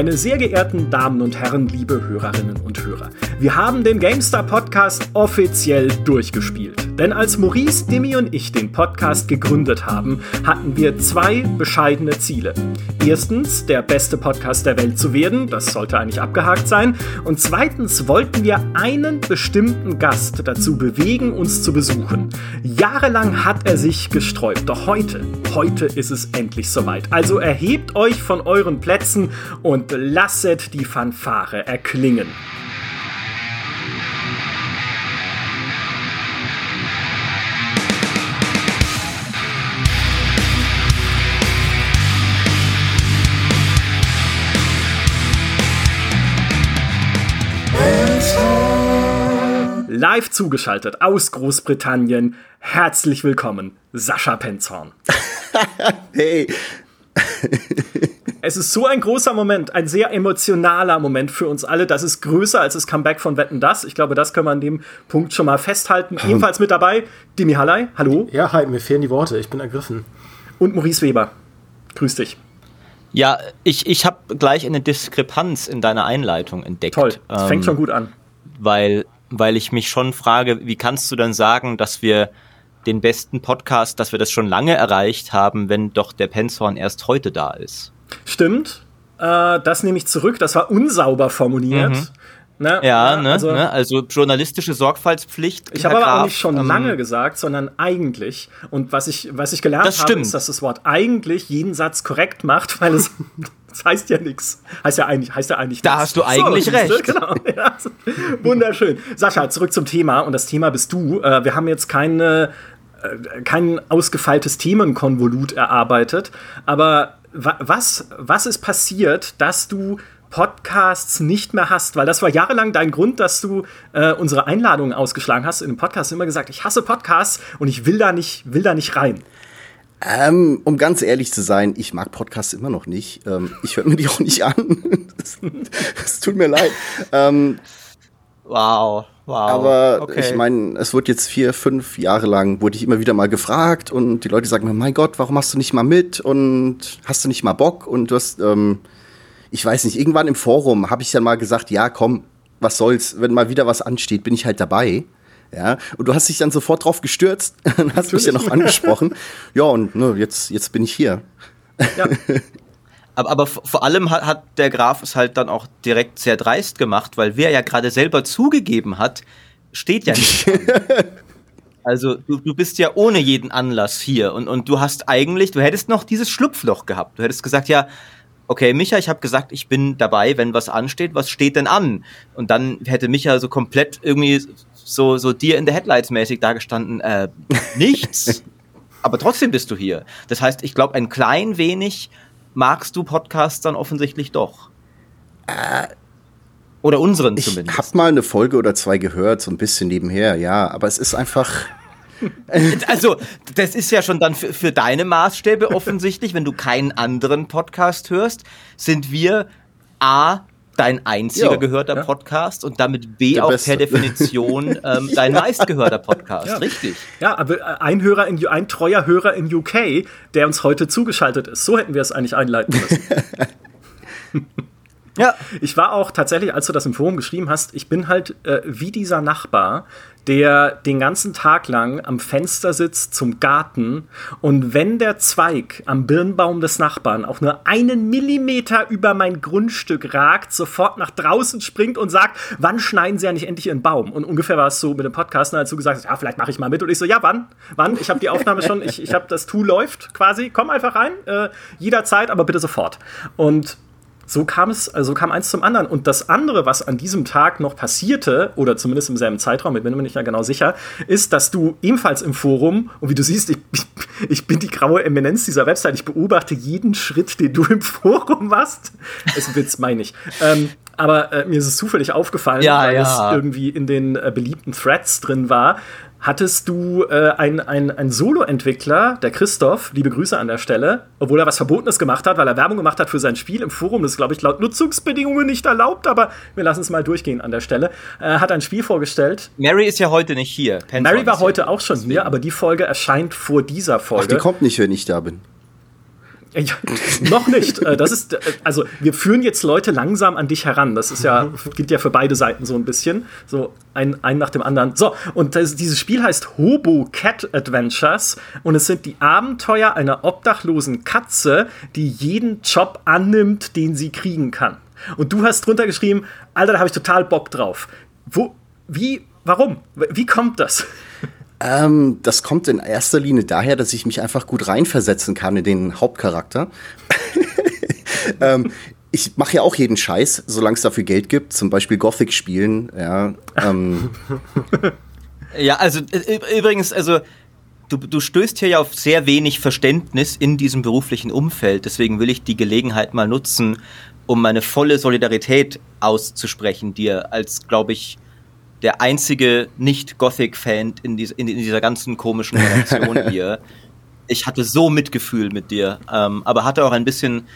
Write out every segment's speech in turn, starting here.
Meine sehr geehrten Damen und Herren, liebe Hörerinnen und Hörer, wir haben den GameStar Podcast offiziell durchgespielt. Denn als Maurice, Dimi und ich den Podcast gegründet haben, hatten wir zwei bescheidene Ziele. Erstens, der beste Podcast der Welt zu werden, das sollte eigentlich abgehakt sein. Und zweitens wollten wir einen bestimmten Gast dazu bewegen, uns zu besuchen. Jahrelang hat er sich gesträubt, doch heute, heute ist es endlich soweit. Also erhebt euch von euren Plätzen und lasset die Fanfare erklingen. Live zugeschaltet aus Großbritannien. Herzlich willkommen, Sascha Penzorn. hey. es ist so ein großer Moment, ein sehr emotionaler Moment für uns alle. Das ist größer als das Comeback von Wetten Das. Ich glaube, das können wir an dem Punkt schon mal festhalten. Ähm. Ebenfalls mit dabei Dimi Hallei. Hallo. Ja, hi, mir fehlen die Worte. Ich bin ergriffen. Und Maurice Weber. Grüß dich. Ja, ich, ich habe gleich eine Diskrepanz in deiner Einleitung entdeckt. Toll, das ähm, fängt schon gut an. Weil weil ich mich schon frage, wie kannst du dann sagen, dass wir den besten Podcast, dass wir das schon lange erreicht haben, wenn doch der Penzhorn erst heute da ist? Stimmt. Äh, das nehme ich zurück. Das war unsauber formuliert. Mhm. Ne? Ja, ne? Also, ne? also journalistische Sorgfaltspflicht. Ich habe aber auch nicht schon ähm, lange gesagt, sondern eigentlich. Und was ich, was ich gelernt habe, ist, dass das Wort eigentlich jeden Satz korrekt macht, weil es das heißt ja nichts. Heißt ja eigentlich, heißt ja eigentlich Da nix. hast du eigentlich so, recht. Genau. Ja, wunderschön. Sascha, zurück zum Thema. Und das Thema bist du. Äh, wir haben jetzt keine, äh, kein ausgefeiltes Themenkonvolut erarbeitet. Aber was, was ist passiert, dass du Podcasts nicht mehr hast, weil das war jahrelang dein Grund, dass du äh, unsere Einladungen ausgeschlagen hast. In dem Podcast immer gesagt, ich hasse Podcasts und ich will da nicht, will da nicht rein. Ähm, um ganz ehrlich zu sein, ich mag Podcasts immer noch nicht. Ähm, ich höre mir die auch nicht an. das tut mir leid. Ähm, wow, wow. Aber okay. ich meine, es wird jetzt vier, fünf Jahre lang, wurde ich immer wieder mal gefragt und die Leute sagen mir, mein Gott, warum hast du nicht mal mit und hast du nicht mal Bock? Und du hast, ähm, ich weiß nicht, irgendwann im Forum habe ich dann mal gesagt, ja, komm, was soll's, wenn mal wieder was ansteht, bin ich halt dabei. Ja, und du hast dich dann sofort drauf gestürzt und hast mich ja noch angesprochen. ja, und ne, jetzt, jetzt bin ich hier. Ja. aber, aber vor allem hat, hat der Graf es halt dann auch direkt sehr dreist gemacht, weil wer ja gerade selber zugegeben hat, steht ja nicht. Also du, du bist ja ohne jeden Anlass hier und, und du hast eigentlich, du hättest noch dieses Schlupfloch gehabt. Du hättest gesagt, ja, okay, Micha, ich habe gesagt, ich bin dabei, wenn was ansteht, was steht denn an? Und dann hätte Micha so komplett irgendwie so, so dir in der Headlights mäßig dargestanden, äh, nichts, aber trotzdem bist du hier. Das heißt, ich glaube, ein klein wenig magst du Podcasts dann offensichtlich doch. Äh, oder unseren zumindest. Ich habe mal eine Folge oder zwei gehört, so ein bisschen nebenher, ja, aber es ist einfach also, das ist ja schon dann für, für deine Maßstäbe offensichtlich, wenn du keinen anderen Podcast hörst, sind wir A, dein einziger jo, gehörter ja. Podcast und damit B Der auch Beste. per Definition ähm, dein ja. meistgehörter Podcast, ja. richtig? Ja, aber äh, ein Hörer in, ein treuer Hörer in UK, der uns heute zugeschaltet ist. So hätten wir es eigentlich einleiten müssen. Ja. Ich war auch tatsächlich, als du das im Forum geschrieben hast, ich bin halt äh, wie dieser Nachbar, der den ganzen Tag lang am Fenster sitzt zum Garten und wenn der Zweig am Birnbaum des Nachbarn auch nur einen Millimeter über mein Grundstück ragt, sofort nach draußen springt und sagt, wann schneiden sie ja nicht endlich ihren Baum? Und ungefähr war es so mit dem Podcast, als du gesagt hast, ja, vielleicht mache ich mal mit. Und ich so, ja, wann? Wann? Ich habe die Aufnahme schon, ich, ich habe das Tool läuft quasi, komm einfach rein, äh, jederzeit, aber bitte sofort. Und so kam es, also kam eins zum anderen. Und das andere, was an diesem Tag noch passierte, oder zumindest im selben Zeitraum, ich bin mir nicht mehr genau sicher, ist, dass du ebenfalls im Forum, und wie du siehst, ich, ich bin die graue Eminenz dieser Website, ich beobachte jeden Schritt, den du im Forum machst. ist ein Witz, meine ich. Ähm, aber äh, mir ist es zufällig aufgefallen, ja, weil ja. es irgendwie in den äh, beliebten Threads drin war, hattest du äh, einen ein Solo-Entwickler, der Christoph, liebe Grüße an der Stelle, obwohl er was Verbotenes gemacht hat, weil er Werbung gemacht hat für sein Spiel im Forum, das ist, glaube ich, laut Nutzungsbedingungen nicht erlaubt, aber wir lassen es mal durchgehen an der Stelle, äh, hat ein Spiel vorgestellt. Mary ist ja heute nicht hier. Penson Mary war heute auch schon hier, aber die Folge erscheint vor dieser Folge. Ach, die kommt nicht, wenn ich da bin. Ja, noch nicht. Äh, Das ist, äh, also wir führen jetzt Leute langsam an dich heran. Das ist ja, gilt ja für beide Seiten so ein bisschen. So ein, ein nach dem anderen. So, und das, dieses Spiel heißt Hobo Cat Adventures und es sind die Abenteuer einer obdachlosen Katze, die jeden Job annimmt, den sie kriegen kann. Und du hast drunter geschrieben, Alter, da habe ich total Bock drauf. Wo, wie, warum? Wie kommt das? Ähm, das kommt in erster Linie daher, dass ich mich einfach gut reinversetzen kann in den Hauptcharakter. ähm, ich mache ja auch jeden Scheiß, solange es dafür Geld gibt, zum Beispiel Gothic spielen. Ja, ähm, Ja, also äh, übrigens, also du, du stößt hier ja auf sehr wenig Verständnis in diesem beruflichen Umfeld. Deswegen will ich die Gelegenheit mal nutzen, um meine volle Solidarität auszusprechen, dir als, glaube ich, der einzige Nicht-Gothic-Fan in, dies, in, in dieser ganzen komischen Relation hier. Ich hatte so Mitgefühl mit dir, ähm, aber hatte auch ein bisschen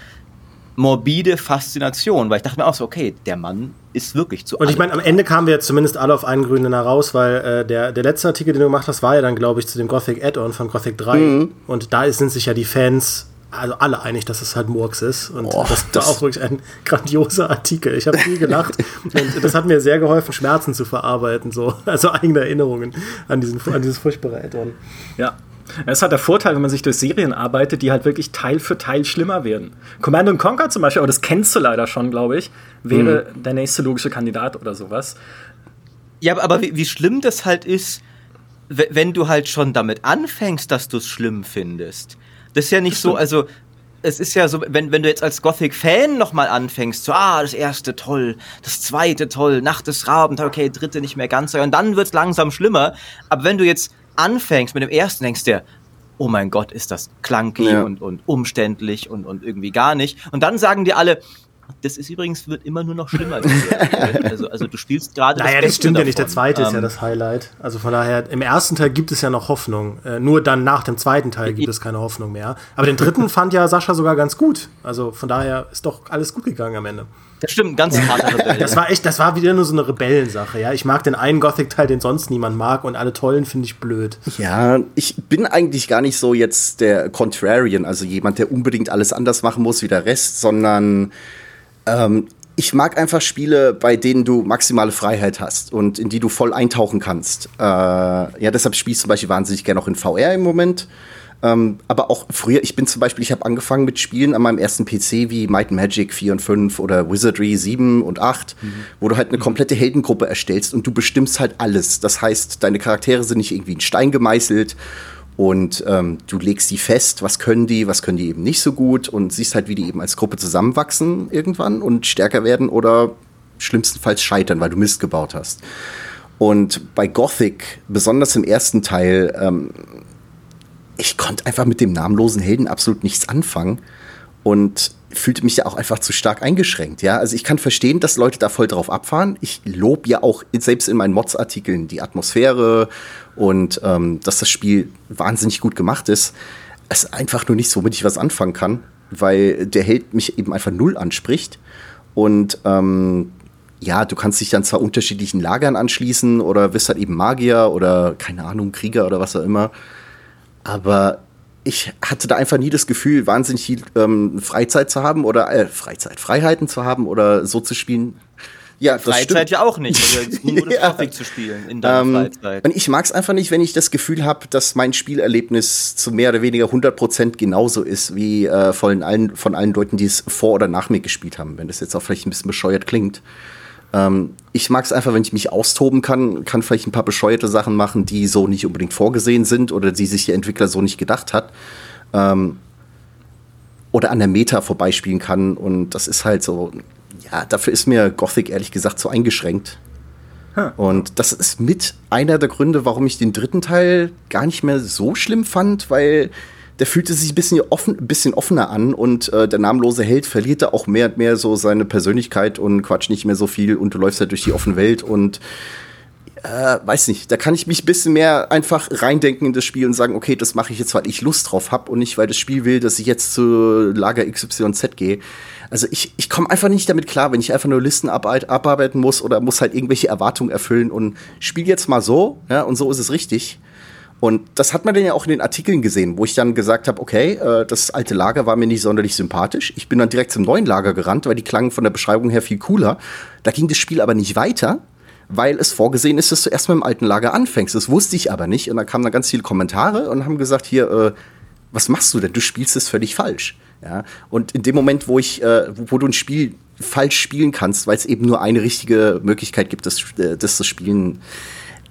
morbide Faszination, weil ich dachte mir auch so, okay, der Mann ist wirklich zu Und ich meine, am Ende kamen wir zumindest alle auf einen grünen Nenner raus, weil äh, der, der letzte Artikel, den du gemacht hast, war ja dann, glaube ich, zu dem Gothic Add-on von Gothic 3. Und da sind sich ja die Fans, also alle einig, dass es halt Murks ist. Und Boah, das war das- auch wirklich ein grandioser Artikel. Ich habe viel gelacht. und das hat mir sehr geholfen, Schmerzen zu verarbeiten, so. Also eigene Erinnerungen an, diesen, an dieses furchtbare Add-on. Ja. Es hat der Vorteil, wenn man sich durch Serien arbeitet, die halt wirklich Teil für Teil schlimmer werden. Command and Conquer zum Beispiel, aber das kennst du leider schon, glaube ich, wäre der nächste logische Kandidat oder sowas. Ja, aber- wie, wie schlimm das halt ist, we- wenn du halt schon damit anfängst, dass du es schlimm findest. Das ist ja nicht so, also es ist ja so, wenn, wenn du jetzt als Gothic-Fan nochmal anfängst, so, ah, das erste toll, das zweite toll, Nacht des Raben, okay, dritte nicht mehr ganz und dann wird's langsam schlimmer. Aber wenn du jetzt anfängst mit dem ersten, denkst du dir, oh mein Gott, ist das clunky Ja. und, und umständlich und, und irgendwie gar nicht. Und dann sagen dir alle, das ist übrigens, wird immer nur noch schlimmer. also, also du spielst gerade Naja, das Beste stimmt ja nicht. Der davon. zweite ist ja Ähm, das Highlight. Also von daher, im ersten Teil gibt es ja noch Hoffnung. Äh, nur dann nach dem zweiten Teil gibt es keine Hoffnung mehr. Aber den dritten fand ja Sascha sogar ganz gut. Also von daher ist doch alles gut gegangen am Ende. Das stimmt, ganz Rebell. Das war echt, das war wieder nur so eine Rebellensache. Ja, ich mag den einen Gothic-Teil, den sonst niemand mag, und alle tollen finde ich blöd. Ja, ich bin eigentlich gar nicht so jetzt der Contrarian, also jemand, der unbedingt alles anders machen muss wie der Rest, sondern ähm, ich mag einfach Spiele, bei denen du maximale Freiheit hast und in die du voll eintauchen kannst. Äh, ja, deshalb spiele ich zum Beispiel wahnsinnig gerne auch in VR im Moment. Ähm, aber auch früher, ich bin zum Beispiel, ich habe angefangen mit Spielen an meinem ersten PC wie Might and Magic 4 und 5 oder Wizardry 7 und 8, wo du halt eine komplette Heldengruppe erstellst und du bestimmst halt alles. Das heißt, deine Charaktere sind nicht irgendwie in Stein gemeißelt und ähm, du legst die fest, was können die, was können die eben nicht so gut und siehst halt, wie die eben als Gruppe zusammenwachsen irgendwann und stärker werden oder schlimmstenfalls scheitern, weil du Mist gebaut hast. Und bei Gothic, besonders im ersten Teil, ähm, ich konnte einfach mit dem namenlosen Helden absolut nichts anfangen und fühlte mich ja auch einfach zu stark eingeschränkt. Ja, also ich kann verstehen, dass Leute da voll drauf abfahren. Ich lobe ja auch selbst in meinen Mods-Artikeln die Atmosphäre und ähm, dass das Spiel wahnsinnig gut gemacht ist. Es ist einfach nur nichts, womit ich was anfangen kann, weil der Held mich eben einfach null anspricht und ähm, ja, du kannst dich dann zwar unterschiedlichen Lagern anschließen oder bist halt eben Magier oder keine Ahnung, Krieger oder was auch immer. Aber ich hatte da einfach nie das Gefühl, wahnsinnig viel ähm, Freizeit zu haben oder äh, Freizeit, Freiheiten zu haben oder so zu spielen. Ja, Freizeit stimmt. ja auch nicht. Also nur das Ja. Zu spielen in deiner Ähm, Freizeit. und ich mag es einfach nicht, wenn ich das Gefühl habe, dass mein Spielerlebnis zu mehr oder weniger 100% genauso ist wie äh, von, allen, von allen Leuten, die es vor oder nach mir gespielt haben. Wenn das jetzt auch vielleicht ein bisschen bescheuert klingt. Ähm, ich mag es einfach, wenn ich mich austoben kann, kann vielleicht ein paar bescheuerte Sachen machen, die so nicht unbedingt vorgesehen sind oder die sich der Entwickler so nicht gedacht hat. Ähm, oder an der Meta vorbeispielen kann. Und das ist halt so, dafür ist mir Gothic ehrlich gesagt so eingeschränkt. Und das ist mit einer der Gründe, warum ich den dritten Teil gar nicht mehr so schlimm fand, weil der fühlte sich ein bisschen, offen, ein bisschen offener an und äh, der namenlose Held verliert da auch mehr und mehr so seine Persönlichkeit und quatscht nicht mehr so viel und du läufst halt durch die offene Welt und äh, weiß nicht, da kann ich mich ein bisschen mehr einfach reindenken in das Spiel und sagen, okay, das mache ich jetzt, weil ich Lust drauf habe und nicht, weil das Spiel will, dass ich jetzt zu Lager XYZ gehe. Also ich, ich komme einfach nicht damit klar, wenn ich einfach nur Listen abarbeit, abarbeiten muss oder muss halt irgendwelche Erwartungen erfüllen und spiel jetzt mal so, ja, und so ist es richtig. Und das hat man dann ja auch in den Artikeln gesehen, wo ich dann gesagt habe, okay, äh, das alte Lager war mir nicht sonderlich sympathisch. Ich bin dann direkt zum neuen Lager gerannt, weil die klangen von der Beschreibung her viel cooler. Da ging das Spiel aber nicht weiter, weil es vorgesehen ist, dass du erstmal im alten Lager anfängst. Das wusste ich aber nicht. Und da kamen dann ganz viele Kommentare und haben gesagt, hier, äh, was machst du denn? Du spielst es völlig falsch. Ja? Und in dem Moment, wo ich, äh, wo, du ein Spiel falsch spielen kannst, weil es eben nur eine richtige Möglichkeit gibt, das, äh, das zu spielen,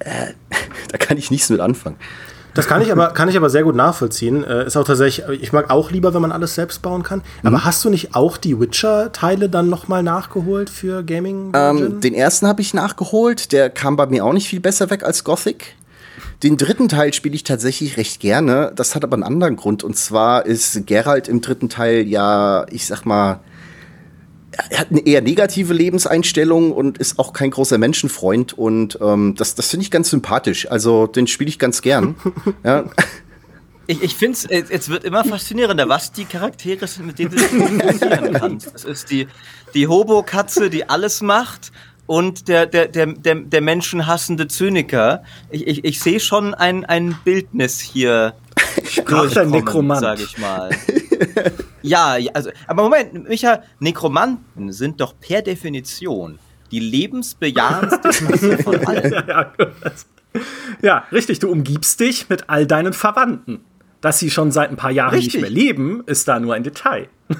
äh, da kann ich nichts mit anfangen. Das kann ich aber, kann ich aber sehr gut nachvollziehen. Äh, ist auch tatsächlich, ich mag auch lieber, wenn man alles selbst bauen kann. Aber mhm. hast du nicht auch die Witcher-Teile dann nochmal nachgeholt für Gaming? Ähm, den ersten habe ich nachgeholt. Der kam bei mir auch nicht viel besser weg als Gothic. Den dritten Teil spiele ich tatsächlich recht gerne. Das hat aber einen anderen Grund. Und zwar ist Geralt im dritten Teil ja, ich sag mal, er hat eine eher negative Lebenseinstellung und ist auch kein großer Menschenfreund. Und ähm, das, das finde ich ganz sympathisch. Also den spiele ich ganz gern. ja. Ich, ich finde es, es wird immer faszinierender, was die Charaktere sind, mit denen du dich identifizieren kannst. Das ist die, die Hobo-Katze, die alles macht und der, der, der, der, der menschenhassende Zyniker. Ich, ich, ich sehe schon ein, ein Bildnis hier der Nekromant. Sag ich mal. ja, also, aber Moment, Micha, Nekromanten sind doch per Definition die lebensbejahendste von allen. Ja, ja, ja, richtig. Du umgibst dich mit all deinen Verwandten. Dass sie schon seit ein paar Jahren richtig. nicht mehr leben, ist da nur ein Detail.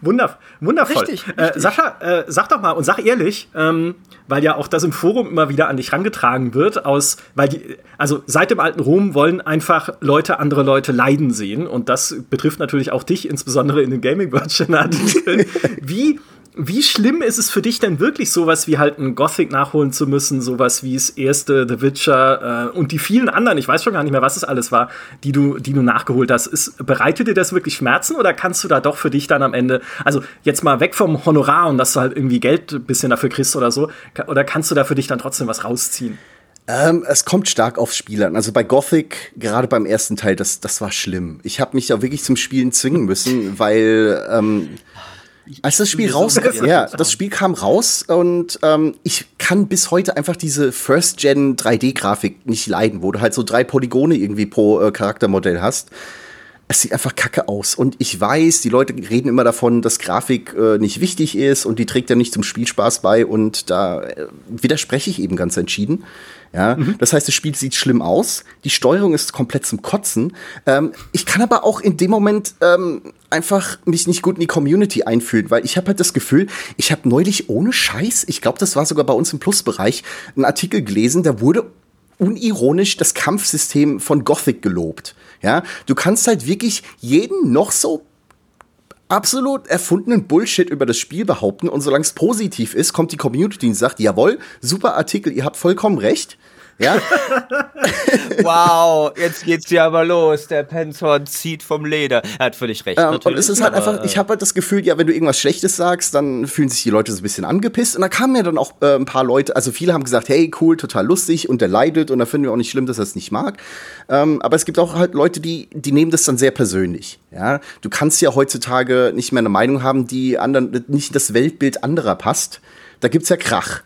Wunderv wundervoll. Richtig, äh, richtig. Äh, Sascha, äh, sag doch mal und sag ehrlich, ähm, weil ja auch das im Forum immer wieder an dich rangetragen wird, aus, weil die, also seit dem alten Rom wollen einfach Leute andere Leute leiden sehen und das betrifft natürlich auch dich, insbesondere in den Gaming Virgin Artikeln. Wie wie schlimm ist es für dich denn wirklich, sowas wie halt ein Gothic nachholen zu müssen, sowas wie das erste The Witcher äh, und die vielen anderen, ich weiß schon gar nicht mehr, was es alles war, die du, die du nachgeholt hast. Ist, bereitet dir das wirklich Schmerzen oder kannst du da doch für dich dann am Ende, also jetzt mal weg vom Honorar und dass du halt irgendwie Geld ein bisschen dafür kriegst oder so, oder kannst du da für dich dann trotzdem was rausziehen? Ähm, es kommt stark aufs Spiel an. Also bei Gothic, gerade beim ersten Teil, das, das war schlimm. Ich habe mich da wirklich zum Spielen zwingen müssen, weil ähm, als das Spiel rauskam, ja, das Spiel kam raus und ähm, ich kann bis heute einfach diese First-Gen 3D-Grafik nicht leiden, wo du halt so drei Polygone irgendwie pro äh, Charaktermodell hast. Es sieht einfach kacke aus. Und ich weiß, die Leute reden immer davon, dass Grafik äh, nicht wichtig ist und die trägt ja nicht zum Spielspaß bei. Und da äh, widerspreche ich eben ganz entschieden. Ja, mhm. das heißt, das Spiel sieht schlimm aus. Die Steuerung ist komplett zum Kotzen. Ähm, ich kann aber auch in dem Moment ähm, einfach mich nicht gut in die Community einfühlen, weil ich habe halt das Gefühl, ich habe neulich ohne Scheiß, ich glaube, das war sogar bei uns im Plusbereich, einen Artikel gelesen, da wurde unironisch das Kampfsystem von Gothic gelobt. Ja, du kannst halt wirklich jeden noch so absolut erfundenen Bullshit über das Spiel behaupten und solange es positiv ist, kommt die Community und sagt, jawohl, super Artikel, ihr habt vollkommen recht. Ja. wow, jetzt geht's ja aber los. Der Penson zieht vom Leder. Er hat völlig recht. Ähm, und es ist halt einfach, ich habe halt das Gefühl, ja, wenn du irgendwas Schlechtes sagst, dann fühlen sich die Leute so ein bisschen angepisst. Und da kamen ja dann auch äh, ein paar Leute, also viele haben gesagt, hey, cool, total lustig und der leidet und da finden wir auch nicht schlimm, dass er es nicht mag. Ähm, aber es gibt auch halt Leute, die, die nehmen das dann sehr persönlich. Ja, du kannst ja heutzutage nicht mehr eine Meinung haben, die anderen, nicht das Weltbild anderer passt. Da gibt's ja Krach.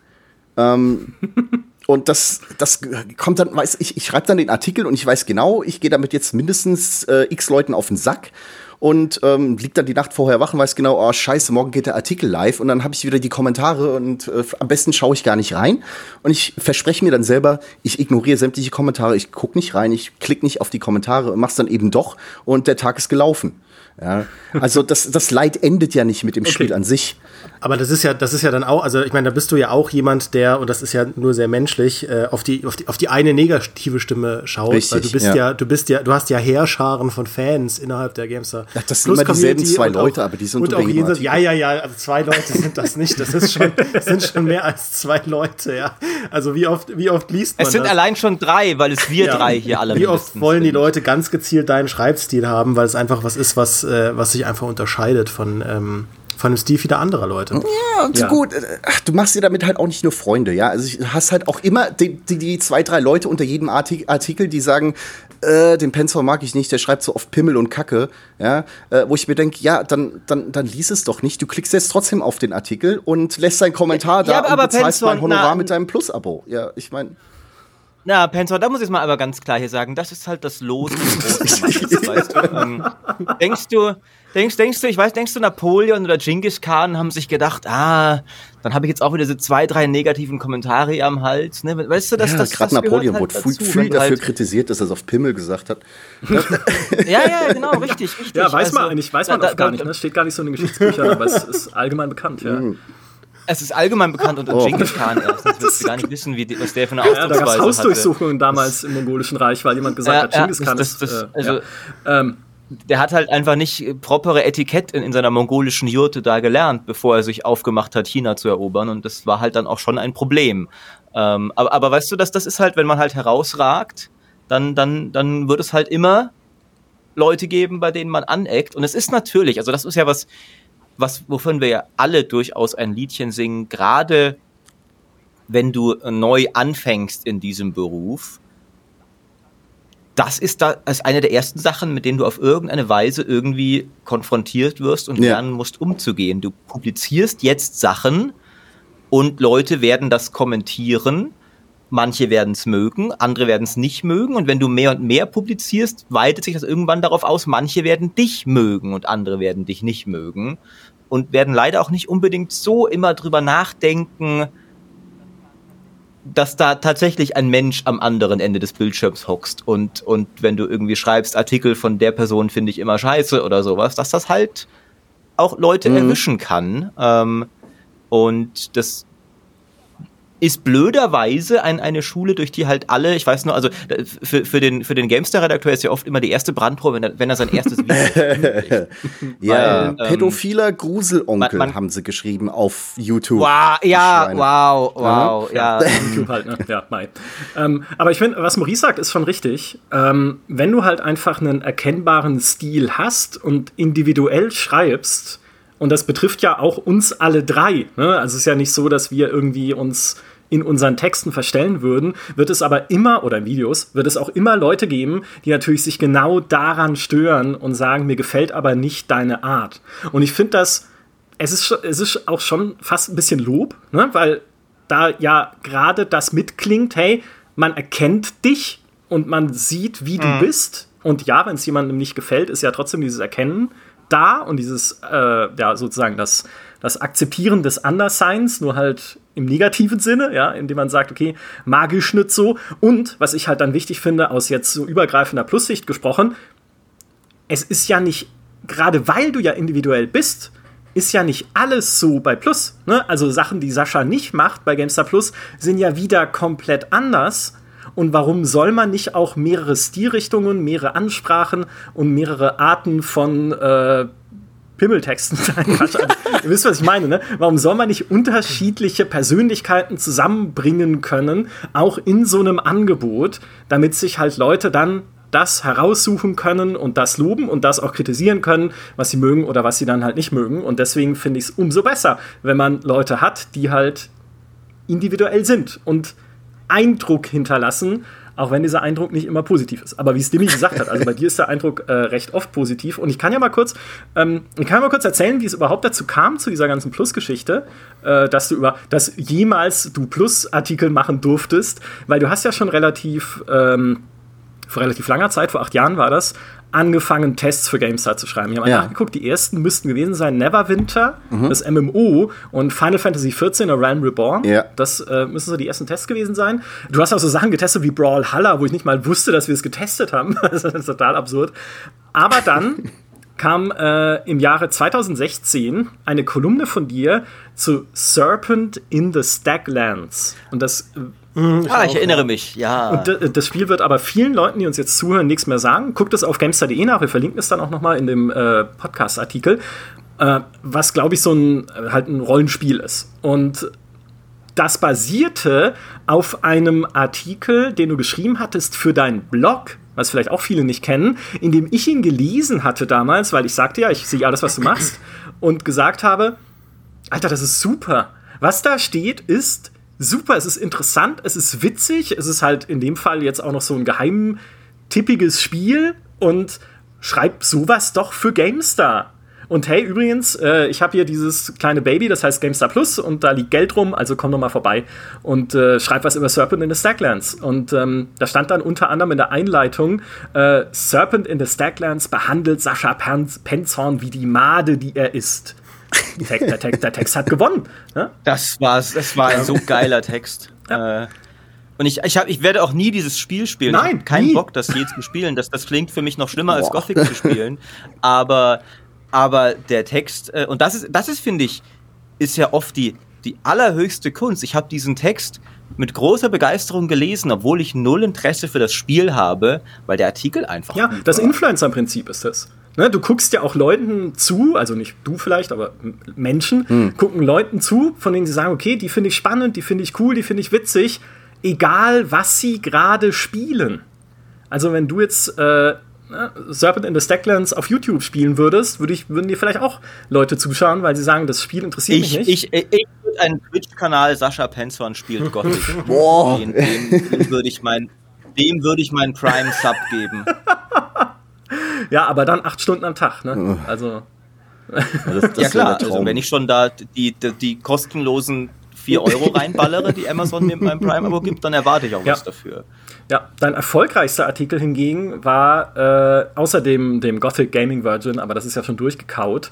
Ähm, Und das, das kommt dann, weiß ich, ich schreibe dann den Artikel und ich weiß genau, ich gehe damit jetzt mindestens äh, x Leuten auf den Sack und ähm, liegt dann die Nacht vorher wach und weiß genau, oh scheiße, morgen geht der Artikel live und dann habe ich wieder die Kommentare und äh, am besten schaue ich gar nicht rein und ich verspreche mir dann selber, ich ignoriere sämtliche Kommentare, ich gucke nicht rein, ich klicke nicht auf die Kommentare und mach's dann eben doch und der Tag ist gelaufen. Ja, also das, das Leid endet ja nicht mit dem okay. Spiel an sich. Aber das ist ja, das ist ja dann auch, also ich meine, da bist du ja auch jemand, der, und das ist ja nur sehr menschlich, äh, auf, die, auf, die, auf die eine negative Stimme schaut. Richtig, weil du bist ja. ja. du bist ja, du hast ja Heerscharen von Fans innerhalb der Gamester. Ja, das sind immer dieselben zwei Leute, auch, aber die sind und auch jenseits, Ja, ja, ja, also zwei Leute sind das nicht. Das ist schon, das sind schon mehr als zwei Leute, ja. Also wie oft, wie oft liest man Es sind das? allein schon drei, weil es wir ja. drei hier alle Wie oft wollen die Leute ganz gezielt deinen Schreibstil haben, weil es einfach was ist, was äh, was sich einfach unterscheidet von, ähm, von dem Stil vieler anderer Leute. Ja, und ja. gut, ach, du machst dir damit halt auch nicht nur Freunde, ja. Also du hast halt auch immer die, die, die zwei, drei Leute unter jedem Artikel, die sagen, äh, den Pensor mag ich nicht, der schreibt so oft Pimmel und Kacke, ja, äh, wo ich mir denke, ja, dann, dann, dann lies es doch nicht. Du klickst jetzt trotzdem auf den Artikel und lässt deinen Kommentar ja, da ja, aber, und bezahlst Penson, mein Honorar na, mit deinem Plus-Abo. Ja, ich meine. Na, Pensor, da muss ich mal aber ganz klar hier sagen, das ist halt das Los des großen weißt du? Ähm, denkst du, denkst, denkst du, ich weiß, denkst du, Napoleon oder Genghis Khan haben sich gedacht, ah, dann habe ich jetzt auch wieder so zwei, drei negativen Kommentare am Hals, ne? Weißt du, dass ja, das gerade Napoleon halt wurde dazu, viel dafür halt kritisiert, dass er es auf Pimmel gesagt hat. ja, ja, genau, richtig, richtig. Ja, weiß man also, eigentlich, weiß man da, da, gar nicht, ne? Steht gar nicht so in den Geschichtsbüchern, aber es ist allgemein bekannt, ja. Es ist allgemein bekannt unter oh. Genghis Khan. Das wirst du gar nicht wissen, wie, was der für eine Ausdrucksweise ja, Da gab es Hausdurchsuchungen damals im mongolischen Reich, weil jemand gesagt ja, hat, Genghis Khan das, das, ist... Äh, also, ja. ähm, der hat halt einfach nicht propere Etikett in, in, seiner mongolischen Jurte da gelernt, bevor er sich aufgemacht hat, China zu erobern. Und das war halt dann auch schon ein Problem. Ähm, aber, aber weißt du, dass das ist halt, wenn man halt herausragt, dann, dann, dann wird es halt immer Leute geben, bei denen man aneckt. Und es ist natürlich, also das ist ja was, was, wovon wir ja alle durchaus ein Liedchen singen, gerade wenn du neu anfängst in diesem Beruf, das ist da ist eine der ersten Sachen, mit denen du auf irgendeine Weise irgendwie konfrontiert wirst und ja. lernen musst, umzugehen. Du publizierst jetzt Sachen und Leute werden das kommentieren. Manche werden es mögen, andere werden es nicht mögen. Und wenn du mehr und mehr publizierst, weitet sich das irgendwann darauf aus, manche werden dich mögen und andere werden dich nicht mögen und werden leider auch nicht unbedingt so immer drüber nachdenken, dass da tatsächlich ein Mensch am anderen Ende des Bildschirms hockst und, und wenn du irgendwie schreibst, Artikel von der Person finde ich immer scheiße oder sowas, dass das halt auch Leute mhm. erwischen kann. Ähm, und das ist blöderweise ein, eine Schule, durch die halt alle, ich weiß nur, also für, für den, für den Gamestar-Redakteur ist ja oft immer die erste Brandprobe, wenn er, wenn er sein erstes Video Ja, Weil, ähm, pädophiler Gruselonkel man, man, haben sie geschrieben auf YouTube. Wow, ja, wow, wow, ja. ja. YouTube halt, ne? Ja, mein. Ähm, aber ich finde, was Maurice sagt, ist schon richtig. Ähm, wenn du halt einfach einen erkennbaren Stil hast und individuell schreibst, und das betrifft ja auch uns alle drei. Ne? Also es ist ja nicht so, dass wir irgendwie uns in unseren Texten verstellen würden, wird es aber immer, oder in Videos, wird es auch immer Leute geben, die natürlich sich genau daran stören und sagen, mir gefällt aber nicht deine Art. Und ich finde das, es ist, es ist auch schon fast ein bisschen Lob, ne? weil da ja gerade das mitklingt, hey, man erkennt dich und man sieht, wie du mhm. bist. Und ja, wenn es jemandem nicht gefällt, ist ja trotzdem dieses Erkennen da und dieses, äh, ja, sozusagen das, das Akzeptieren des Andersseins, nur halt im negativen Sinne, ja, indem man sagt, okay, magisch nicht so. Und was ich halt dann wichtig finde, aus jetzt so übergreifender Plussicht gesprochen, es ist ja nicht, gerade weil du ja individuell bist, ist ja nicht alles so bei Plus. Ne? Also Sachen, die Sascha nicht macht bei GameStar Plus, sind ja wieder komplett anders. Und warum soll man nicht auch mehrere Stilrichtungen, mehrere Ansprachen und mehrere Arten von äh, Pimmeltexten sein. Also, ihr wisst, was ich meine, ne? Warum soll man nicht unterschiedliche Persönlichkeiten zusammenbringen können, auch in so einem Angebot, damit sich halt Leute dann das heraussuchen können und das loben und das auch kritisieren können, was sie mögen oder was sie dann halt nicht mögen. Und deswegen finde ich es umso besser, wenn man Leute hat, die halt individuell sind und Eindruck hinterlassen auch wenn dieser Eindruck nicht immer positiv ist. Aber wie es Dimi gesagt hat, also bei dir ist der Eindruck äh, recht oft positiv. Und ich kann ja mal kurz, ähm, ich kann mal kurz erzählen, wie es überhaupt dazu kam, zu dieser ganzen Plus-Geschichte, äh, dass du über, dass jemals du Plus-Artikel machen durftest, weil du hast ja schon relativ, ähm, vor relativ langer Zeit, vor acht Jahren war das, angefangen, Tests für GameStar zu schreiben. Ich habe ja. nachgeguckt, die ersten müssten gewesen sein Neverwinter, mhm. das MMO und Final Fantasy XIV, A Realm Reborn. Ja. Das äh, müssen so die ersten Tests gewesen sein. Du hast auch so Sachen getestet wie Brawlhalla, wo ich nicht mal wusste, dass wir es getestet haben. das ist total absurd. Aber dann kam äh, im Jahre 2016 eine Kolumne von dir zu Serpent in the Staglands. Und das Mhm, ah, ich erinnere mich, ja. Und das Spiel wird aber vielen Leuten, die uns jetzt zuhören, nichts mehr sagen. Guckt es auf gamestar.de nach, wir verlinken es dann auch nochmal in dem äh, Podcast-Artikel, äh, was, glaube ich, so ein, äh, halt ein Rollenspiel ist. Und das basierte auf einem Artikel, den du geschrieben hattest für deinen Blog, was vielleicht auch viele nicht kennen, in dem ich ihn gelesen hatte damals, weil ich sagte ja, ich sehe alles, was du machst, und gesagt habe, Alter, das ist super. Was da steht, ist, super, es ist interessant, es ist witzig, es ist halt in dem Fall jetzt auch noch so ein geheimtippiges Spiel und schreibt sowas doch für GameStar. Und hey, übrigens, äh, ich habe hier dieses kleine Baby, das heißt GameStar Plus, und da liegt Geld rum, also komm doch mal vorbei und äh, schreib was über Serpent in the Stacklands. Und ähm, da stand dann unter anderem in der Einleitung, äh, Serpent in the Stacklands behandelt Sascha Penzhorn wie die Made, die er ist. Der, der, der, der Text hat gewonnen. Ja? Das, war's, das war ein so geiler Text. Ja. Äh, und ich, ich, hab, ich werde auch nie dieses Spiel spielen. Nein, ich habe keinen nie. Bock, das je zu spielen. Das, das klingt für mich noch schlimmer Boah. als Gothic zu spielen. Aber, aber der Text, äh, und das ist, das ist, finde ich, ist ja oft die, die allerhöchste Kunst. Ich habe diesen Text mit großer Begeisterung gelesen, obwohl ich null Interesse für das Spiel habe, weil der Artikel einfach. Ja, das Influencer-Prinzip ist das. Ne, du guckst ja auch Leuten zu, also nicht du vielleicht, aber Menschen hm. gucken Leuten zu, von denen sie sagen, okay, die finde ich spannend, die finde ich cool, die finde ich witzig egal was sie gerade spielen. Also wenn du jetzt äh, ne, Serpent in the Stacklands auf YouTube spielen würdest, würd ich, würden dir vielleicht auch Leute zuschauen, weil sie sagen, das Spiel interessiert ich, mich nicht. Ich, ich, würde einen Twitch-Kanal Sascha Penzorn spielt Gothic. Boah. Dem, dem, dem würde ich mein, dem würde ich meinen Prime-Sub geben. ja, aber dann acht Stunden am Tag, ne? Also. Das, das ja klar, also wenn ich schon da die, die, die kostenlosen 4 Euro reinballere, die Amazon mir beim Prime-Abo gibt, dann erwarte ich auch ja. was dafür. Ja, dein erfolgreichster Artikel hingegen war äh, außer dem, dem Gothic Gaming Virgin, aber das ist ja schon durchgekaut,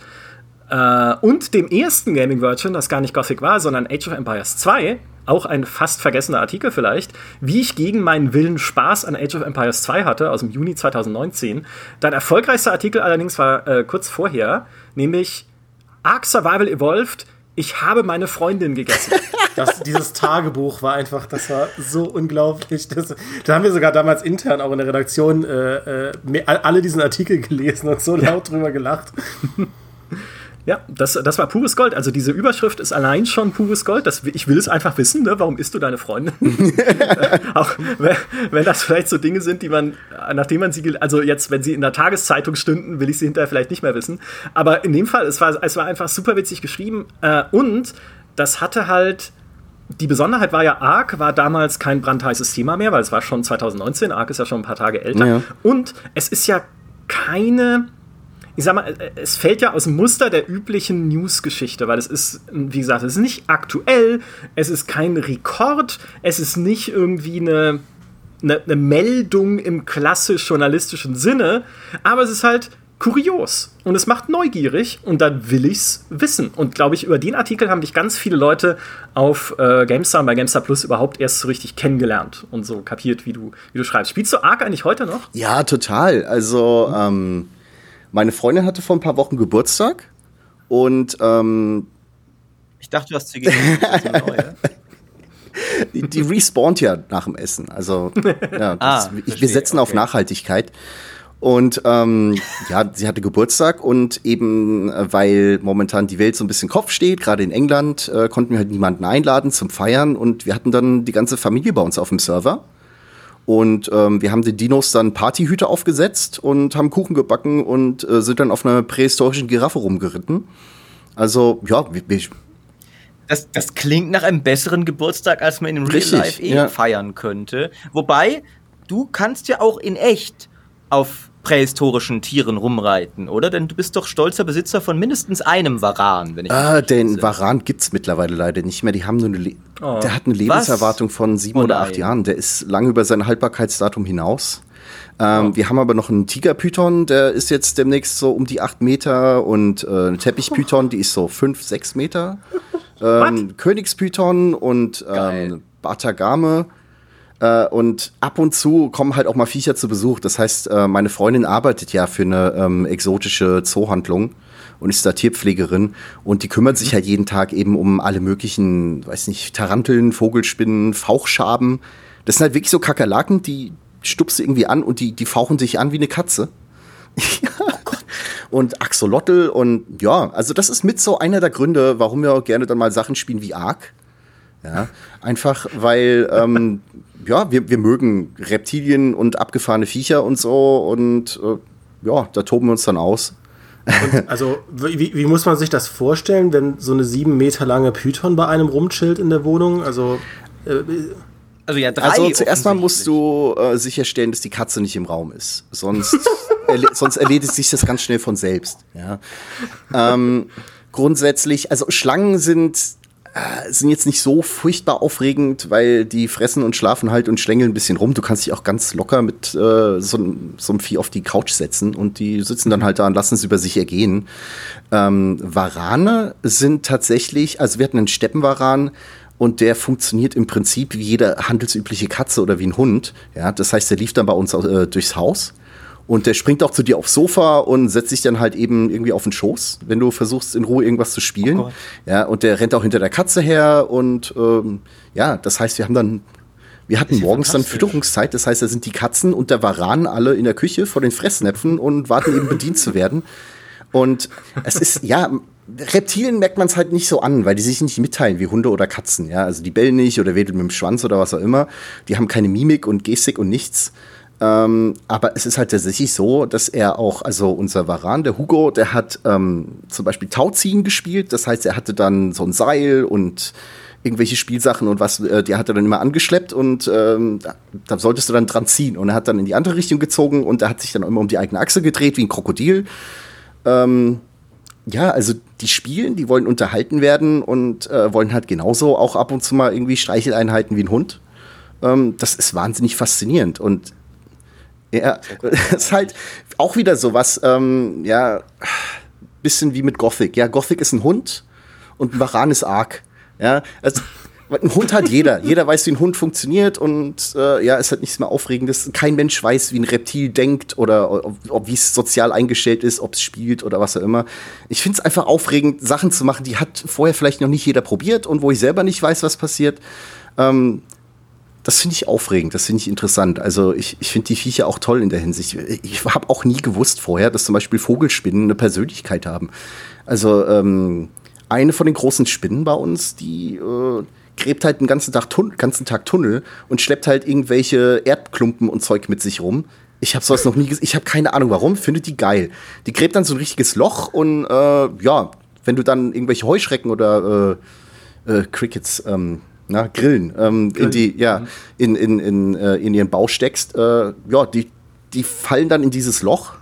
äh, und dem ersten Gaming Virgin, das gar nicht Gothic war, sondern Age of Empires 2, auch ein fast vergessener Artikel vielleicht, wie ich gegen meinen Willen Spaß an Age of Empires 2 hatte, aus dem Juni 2019. Dein erfolgreichster Artikel allerdings war äh, kurz vorher, nämlich Ark Survival Evolved, ich habe meine Freundin gegessen. Das, dieses Tagebuch war einfach, das war so unglaublich. Das, da haben wir sogar damals intern auch in der Redaktion äh, äh, alle diesen Artikel gelesen und so laut drüber gelacht. Ja, das, das war pures Gold. Also diese Überschrift ist allein schon pures Gold. Das, ich will es einfach wissen, ne? warum isst du deine Freundin? auch wenn, wenn, das vielleicht so Dinge sind, die man, nachdem man sie, also jetzt, wenn sie in der Tageszeitung stünden, will ich sie hinterher vielleicht nicht mehr wissen. Aber in dem Fall, es war, es war einfach super witzig geschrieben. Äh, und das hatte halt, die Besonderheit war ja, Ark war damals kein brandheißes Thema mehr, weil es war schon 2019. Ark ist ja schon ein paar Tage älter. Ja. Und es ist ja keine ich sag mal, äh, es fällt ja aus dem Muster der üblichen News-Geschichte, weil es ist, wie gesagt, es ist nicht aktuell, es ist kein Rekord, es ist nicht irgendwie eine, eine, eine Meldung im klassisch-journalistischen Sinne, aber es ist halt kurios und es macht neugierig und dann will ich's wissen. Und glaube ich, über den Artikel haben dich ganz viele Leute auf äh, GameStar und bei GameStar Plus überhaupt erst so richtig kennengelernt und so kapiert, wie du, wie du schreibst. Spielst du Ark eigentlich heute noch? Ja, total. Also, ähm, meine Freundin hatte vor ein paar Wochen Geburtstag und ähm, ich dachte, du hast sie die, die respawnt ja nach dem Essen. Also ja, ah, ich, wir setzen okay. auf Nachhaltigkeit. Und ähm, ja, sie hatte Geburtstag und eben, äh, weil momentan die Welt so ein bisschen Kopf steht, gerade in England, äh, konnten wir halt niemanden einladen zum Feiern und wir hatten dann die ganze Familie bei uns auf dem Server. Und ähm, wir haben den Dinos dann Partyhüte aufgesetzt und haben Kuchen gebacken und äh, sind dann auf einer prähistorischen Giraffe rumgeritten. Also, ja, wir das, das klingt nach einem besseren Geburtstag, als man in Real Life eh ja. feiern könnte. Wobei, du kannst ja auch in echt auf prähistorischen Tieren rumreiten, oder? Denn du bist doch stolzer Besitzer von mindestens einem Varan, wenn ich Ah, den Varan gibt's mittlerweile leider nicht mehr. Die haben nur eine Le oh. Der hat eine Lebenserwartung Was? von sieben oh oder acht Jahren. Der ist lange über sein Haltbarkeitsdatum hinaus. Ähm, oh. Wir haben aber noch einen Tigerpython, der ist jetzt demnächst so um die acht Meter und äh, eine Teppichpython, die ist so fünf, sechs Meter. Ähm, Königspython und ähm, Batagame äh, und ab und zu kommen halt auch mal Viecher zu Besuch. Das heißt, äh, meine Freundin arbeitet ja für eine ähm, exotische Zoohandlung und ist da Tierpflegerin und die kümmert sich halt jeden Tag eben um alle möglichen, weiß nicht, Taranteln, Vogelspinnen, Fauchschaben. Das sind halt wirklich so Kakerlaken, die stupst irgendwie an und die, die fauchen sich an wie eine Katze. oh und Axolotl und ja, also das ist mit so einer der Gründe, warum wir gerne dann mal Sachen spielen wie Ark. Ja, einfach weil ähm, ja, wir, wir mögen Reptilien und abgefahrene Viecher und so und äh, ja, da toben wir uns dann aus. Und also, wie, wie, muss man sich das vorstellen, wenn so eine sieben Meter lange Python bei einem rumchillt in der Wohnung? Also, äh, also ja, drei. Also zuerst mal musst du äh, sicherstellen, dass die Katze nicht im Raum ist. Sonst erle sonst erledigt sich das ganz schnell von selbst. Ja. Ähm, grundsätzlich, also Schlangen sind sind jetzt nicht so furchtbar aufregend, weil die fressen und schlafen halt und schlängeln ein bisschen rum. Du kannst dich auch ganz locker mit äh, so, so einem Vieh auf die Couch setzen und die sitzen dann halt da und lassen es über sich ergehen. Ähm, Warane sind tatsächlich, also wir hatten einen Steppenwaran, und der funktioniert im Prinzip wie jede handelsübliche Katze oder wie ein Hund. Ja, das heißt, der lief dann bei uns äh, durchs Haus und der springt auch zu dir aufs Sofa und setzt sich dann halt eben irgendwie auf den Schoß, wenn du versuchst, in Ruhe irgendwas zu spielen. Oh ja, und der rennt auch hinter der Katze her. Und ähm, ja, das heißt, wir haben dann, wir hatten morgens dann Fütterungszeit. Das heißt, da sind die Katzen und der Varan alle in der Küche vor den Fressnäpfen und warten eben bedient zu werden. Und es ist, ja, Reptilien merkt man es halt nicht so an, weil die sich nicht mitteilen wie Hunde oder Katzen. Ja, also die bellen nicht oder wedeln mit dem Schwanz oder was auch immer. Die haben keine Mimik und Gestik und nichts. Ähm, aber es ist halt tatsächlich so, dass er auch, also unser Varan, der Hugo, der hat ähm, zum Beispiel Tauziehen gespielt. Das heißt, er hatte dann so ein Seil und irgendwelche Spielsachen und was, äh, die hat er dann immer angeschleppt und ähm, da, da, solltest du dann dran ziehen. Und er hat dann in die andere Richtung gezogen und er hat sich dann immer um die eigene Achse gedreht, wie ein Krokodil. Ähm, ja, also die spielen, die wollen unterhalten werden und äh, wollen halt genauso auch ab und zu mal irgendwie Streicheleinheiten wie ein Hund. Ähm, das ist wahnsinnig faszinierend und ja, das ist halt auch wieder so was, ähm, ja, bisschen wie mit Gothic. Ja, Gothic ist ein Hund und ein Varan ist arg. Ja, also, ein Hund hat jeder. Jeder weiß, wie ein Hund funktioniert und äh, ja, es hat nichts mehr Aufregendes. Kein Mensch weiß, wie ein Reptil denkt oder ob, ob wie es sozial eingestellt ist, ob es spielt oder was auch immer. Ich finde es einfach aufregend, Sachen zu machen, die hat vorher vielleicht noch nicht jeder probiert und wo ich selber nicht weiß, was passiert. Ähm, das finde ich aufregend, das finde ich interessant. Also ich, ich finde die Viecher auch toll in der Hinsicht. Ich habe auch nie gewusst vorher, dass zum Beispiel Vogelspinnen eine Persönlichkeit haben. Also ähm, eine von den großen Spinnen bei uns, die äh, gräbt halt den ganzen Tag, ganzen Tag Tunnel und schleppt halt irgendwelche Erdklumpen und Zeug mit sich rum. Ich habe sowas noch nie gesehen. Ich habe keine Ahnung warum. Findet die geil. Die gräbt dann so ein richtiges Loch und äh, ja, wenn du dann irgendwelche Heuschrecken oder äh, äh, Crickets ähm, na, Grillen, ähm, Grillen. in die, ja, mhm. in, in, in, äh, in ihren Bauch steckst, äh, ja, die, die fallen dann in dieses Loch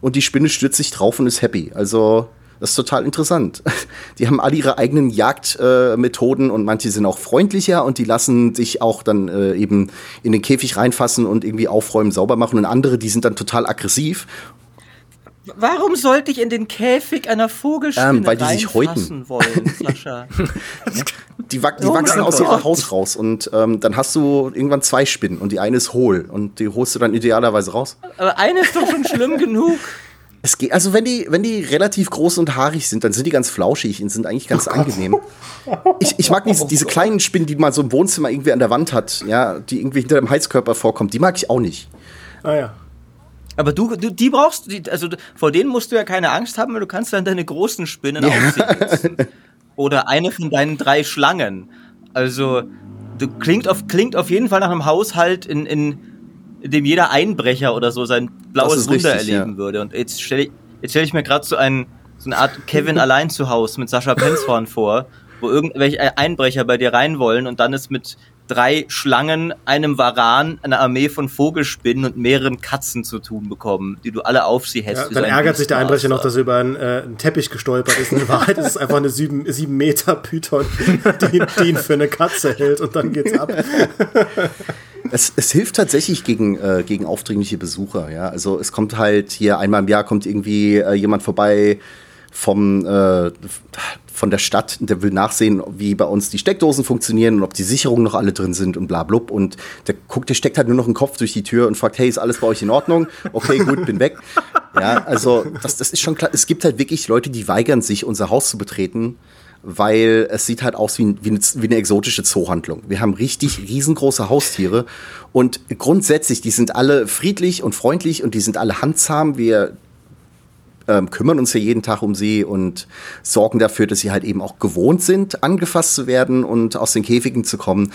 und die Spinne stürzt sich drauf und ist happy. Also, das ist total interessant. Die haben alle ihre eigenen Jagdmethoden äh, und manche sind auch freundlicher und die lassen sich auch dann äh, eben in den Käfig reinfassen und irgendwie aufräumen, sauber machen. Und andere, die sind dann total aggressiv Warum sollte ich in den Käfig einer Vogelspinne ähm, weil die sich häuten. wollen, Sascha? die, wa die oh wachsen aus ihrem Haus raus und ähm, dann hast du irgendwann zwei Spinnen und die eine ist hohl und die holst du dann idealerweise raus. Aber eine ist doch schon schlimm genug. Es geht, also wenn die, wenn die relativ groß und haarig sind, dann sind die ganz flauschig und sind eigentlich ganz oh angenehm. Ich, ich mag diese, diese kleinen Spinnen, die man so im Wohnzimmer irgendwie an der Wand hat, ja, die irgendwie hinter dem Heizkörper vorkommt, die mag ich auch nicht. Ah ja. Aber du, du die brauchst, die, also vor denen musst du ja keine Angst haben, weil du kannst dann deine großen Spinnen ja. aufziehen. Oder eine von deinen drei Schlangen. Also, du klingt auf, klingt auf jeden Fall nach einem Haushalt, in, in, in dem jeder Einbrecher oder so sein blaues Wunder erleben ja. würde. Und jetzt stelle ich, jetzt stell ich mir gerade so, so eine Art Kevin allein zu Hause mit Sascha Penzhorn vor, wo irgendwelche Einbrecher bei dir rein wollen und dann ist mit drei Schlangen, einem Varan, einer Armee von Vogelspinnen und mehreren Katzen zu tun bekommen, die du alle auf sie hättest. Ja, dann ärgert sich der Einbrecher noch, dass er über einen, äh, einen Teppich gestolpert ist. In Wahrheit ist es einfach eine sieben, sieben Meter Python, die, die ihn für eine Katze hält und dann geht's ab. Es, es, hilft tatsächlich gegen, äh, gegen aufdringliche Besucher, ja. Also es kommt halt hier einmal im Jahr kommt irgendwie äh, jemand vorbei vom äh, von der Stadt, der will nachsehen, wie bei uns die Steckdosen funktionieren und ob die Sicherungen noch alle drin sind und bla blub. Und der guckt, der steckt halt nur noch einen Kopf durch die Tür und fragt, hey, ist alles bei euch in Ordnung? Okay, gut, bin weg. Ja, also das, das ist schon klar. Es gibt halt wirklich Leute, die weigern sich, unser Haus zu betreten, weil es sieht halt aus wie, wie, eine, wie eine exotische Zoohandlung. Wir haben richtig riesengroße Haustiere und grundsätzlich, die sind alle friedlich und freundlich und die sind alle handzahm. Wir ähm, kümmern uns ja jeden Tag um sie und sorgen dafür, dass sie halt eben auch gewohnt sind, angefasst zu werden und aus den Käfigen zu kommen.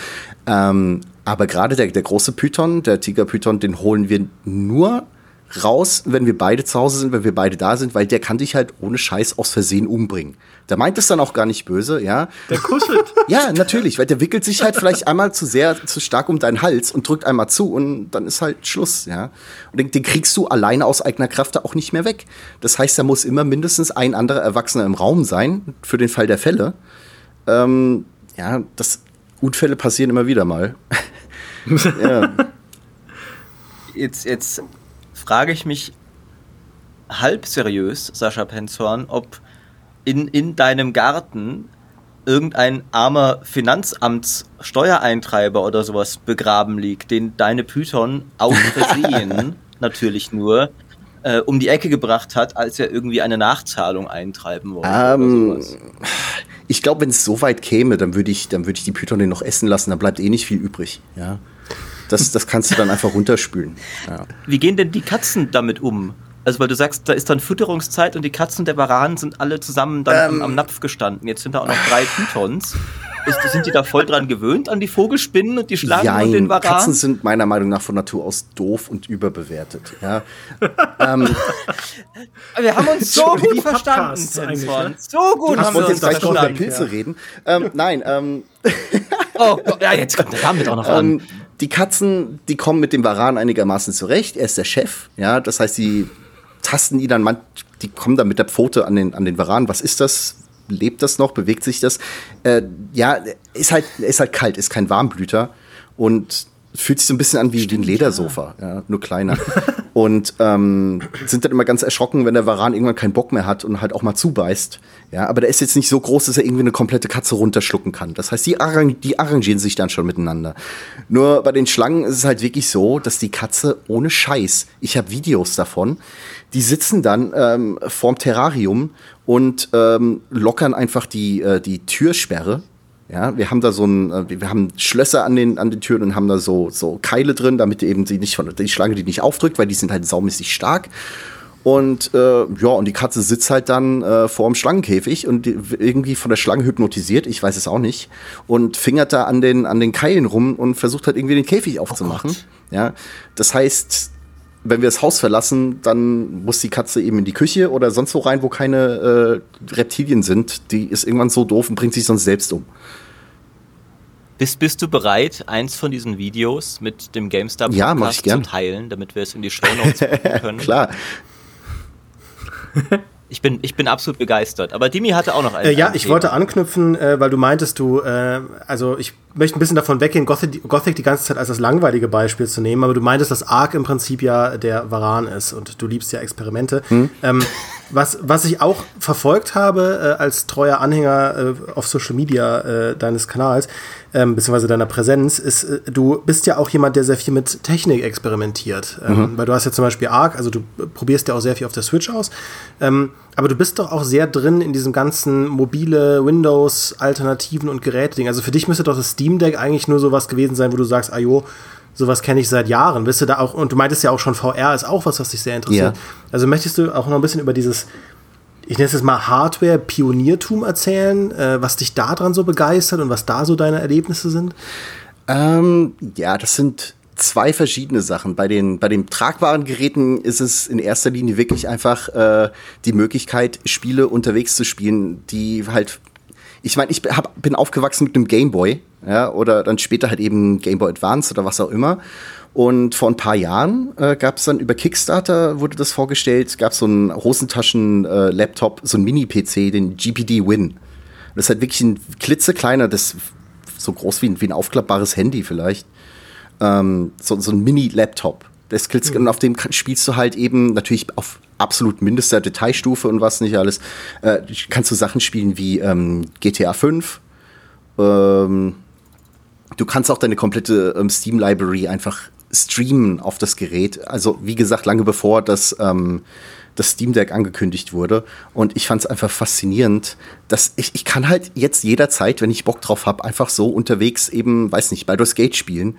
Ähm, aber gerade der, der große Python, der Tigerpython, den holen wir nur raus, wenn wir beide zu Hause sind, wenn wir beide da sind, weil der kann dich halt ohne Scheiß aus Versehen umbringen. Der meint es dann auch gar nicht böse, ja. Der kuschelt. Ja, natürlich, weil der wickelt sich halt vielleicht einmal zu sehr, zu stark um deinen Hals und drückt einmal zu und dann ist halt Schluss, ja. Und den, den kriegst du alleine aus eigener Kraft da auch nicht mehr weg. Das heißt, da muss immer mindestens ein anderer Erwachsener im Raum sein, für den Fall der Fälle. Ähm, ja, das Unfälle passieren immer wieder mal. ja. Jetzt, jetzt frage ich mich halb seriös, Sascha Penzorn, ob in, in deinem Garten irgendein armer Finanzamtssteuereintreiber oder sowas begraben liegt, den deine Python aus Versehen natürlich nur äh, um die Ecke gebracht hat, als er irgendwie eine Nachzahlung eintreiben wollte. Um, ähm, ich glaube, wenn es so weit käme, dann würde ich, dann würde ich die Python den noch essen lassen, da bleibt eh nicht viel übrig. Ja. Das, das kannst du dann einfach runterspülen. Ja. Wie gehen denn die Katzen damit um? Also, weil du sagst, da ist dann Fütterungszeit und die Katzen der Varanen sind alle zusammen dann ähm, am, am, Napf gestanden. Jetzt sind da auch noch drei Pythons. Ist, sind die da voll dran gewöhnt an die Vogelspinnen und die Schlangen Jein, und den Varan? Katzen sind meiner Meinung nach von Natur aus doof und überbewertet. Ja. ähm, wir haben uns so gut verstanden, ne? So gut haben wir uns jetzt gleich noch über Pilze ja. reden. Ähm, nein, ähm, oh, ja, jetzt kommt der damit auch noch an. Ähm, die Katzen, die kommen mit dem Varan einigermaßen zurecht. Er ist der Chef, ja, das heißt, sie tasten ihn dann, man, die kommen dann mit der Pfote an den, an den Varan. Was ist das? Lebt das noch? Bewegt sich das? Äh, ja, ist halt, ist halt kalt, ist kein Warmblüter und fühlt sich so ein bisschen an wie, Stimmt, wie ein Ledersofa, ja. ja nur kleiner. und ähm, sind dann immer ganz erschrocken, wenn der Varan irgendwann keinen Bock mehr hat und halt auch mal zubeißt. Ja, aber der ist jetzt nicht so groß, dass er irgendwie eine komplette Katze runterschlucken kann. Das heißt, die, arrang die arrangieren sich dann schon miteinander. Nur bei den Schlangen ist es halt wirklich so, dass die Katze ohne Scheiß, ich habe Videos davon, die sitzen dann ähm, vorm Terrarium und ähm, lockern einfach die, äh, die Türsperre ja, wir haben da so ein, äh, wir haben Schlösser an den, an den Türen und haben da so, so Keile drin, damit eben sie nicht von, die Schlange die nicht aufdrückt, weil die sind halt saumäßig stark. Und äh, ja, und die Katze sitzt halt dann äh, vor dem Schlangenkäfig und die, irgendwie von der Schlange hypnotisiert, ich weiß es auch nicht, und fingert da an den, an den Keilen rum und versucht halt irgendwie den Käfig aufzumachen. Oh ja, das heißt, wenn wir das Haus verlassen, dann muss die Katze eben in die Küche oder sonst wo rein, wo keine äh, Reptilien sind. Die ist irgendwann so doof und bringt sich sonst selbst um. Bist, bist du bereit, eins von diesen Videos mit dem GameStar Podcast ja, zu teilen, damit wir es in die Show Notes können? Klar. Ich bin, ich bin absolut begeistert. Aber Dimi hatte auch noch einen. Äh, ja, ich Thema. wollte anknüpfen, äh, weil du meintest, du, äh, also ich möchte ein bisschen davon weggehen, Gothic, Gothic die ganze Zeit als das langweilige Beispiel zu nehmen, aber du meintest, dass Ark im Prinzip ja der Varan ist und du liebst ja Experimente. Hm. Ähm, was, was ich auch verfolgt habe äh, als treuer Anhänger äh, auf Social Media äh, deines Kanals, ähm, beziehungsweise deiner Präsenz, ist, äh, du bist ja auch jemand, der sehr viel mit Technik experimentiert. Ähm, mhm. Weil du hast ja zum Beispiel Arc, also du probierst ja auch sehr viel auf der Switch aus. Ähm, aber du bist doch auch sehr drin in diesem ganzen mobile Windows-Alternativen und Geräte-Ding. Also für dich müsste doch das Steam Deck eigentlich nur sowas gewesen sein, wo du sagst, ah jo, sowas kenne ich seit Jahren. Bist du da auch, und du meintest ja auch schon, VR ist auch was, was dich sehr interessiert. Ja. Also möchtest du auch noch ein bisschen über dieses ich nenne es jetzt mal Hardware-Pioniertum erzählen, äh, was dich daran so begeistert und was da so deine Erlebnisse sind? Ähm, ja, das sind zwei verschiedene Sachen. Bei den, bei den tragbaren Geräten ist es in erster Linie wirklich einfach äh, die Möglichkeit, Spiele unterwegs zu spielen, die halt. Ich meine, ich hab, bin aufgewachsen mit einem Gameboy, ja, oder dann später halt eben Game Boy Advance oder was auch immer. Und vor ein paar Jahren äh, gab es dann über Kickstarter, wurde das vorgestellt, gab es so einen Hosentaschen-Laptop, äh, so ein Mini-PC, den GPD Win. Das ist halt wirklich ein klitzekleiner, das so groß wie ein, wie ein aufklappbares Handy vielleicht. Ähm, so, so ein Mini-Laptop. Das mhm. Und auf dem spielst du halt eben natürlich auf absolut mindester Detailstufe und was nicht alles. Äh, kannst du Sachen spielen wie ähm, GTA 5. Ähm, du kannst auch deine komplette ähm, Steam-Library einfach streamen auf das Gerät. Also wie gesagt, lange bevor das, ähm, das Steam Deck angekündigt wurde. Und ich fand es einfach faszinierend, dass ich, ich kann halt jetzt jederzeit, wenn ich Bock drauf habe, einfach so unterwegs eben, weiß nicht, Baldur's Gate spielen.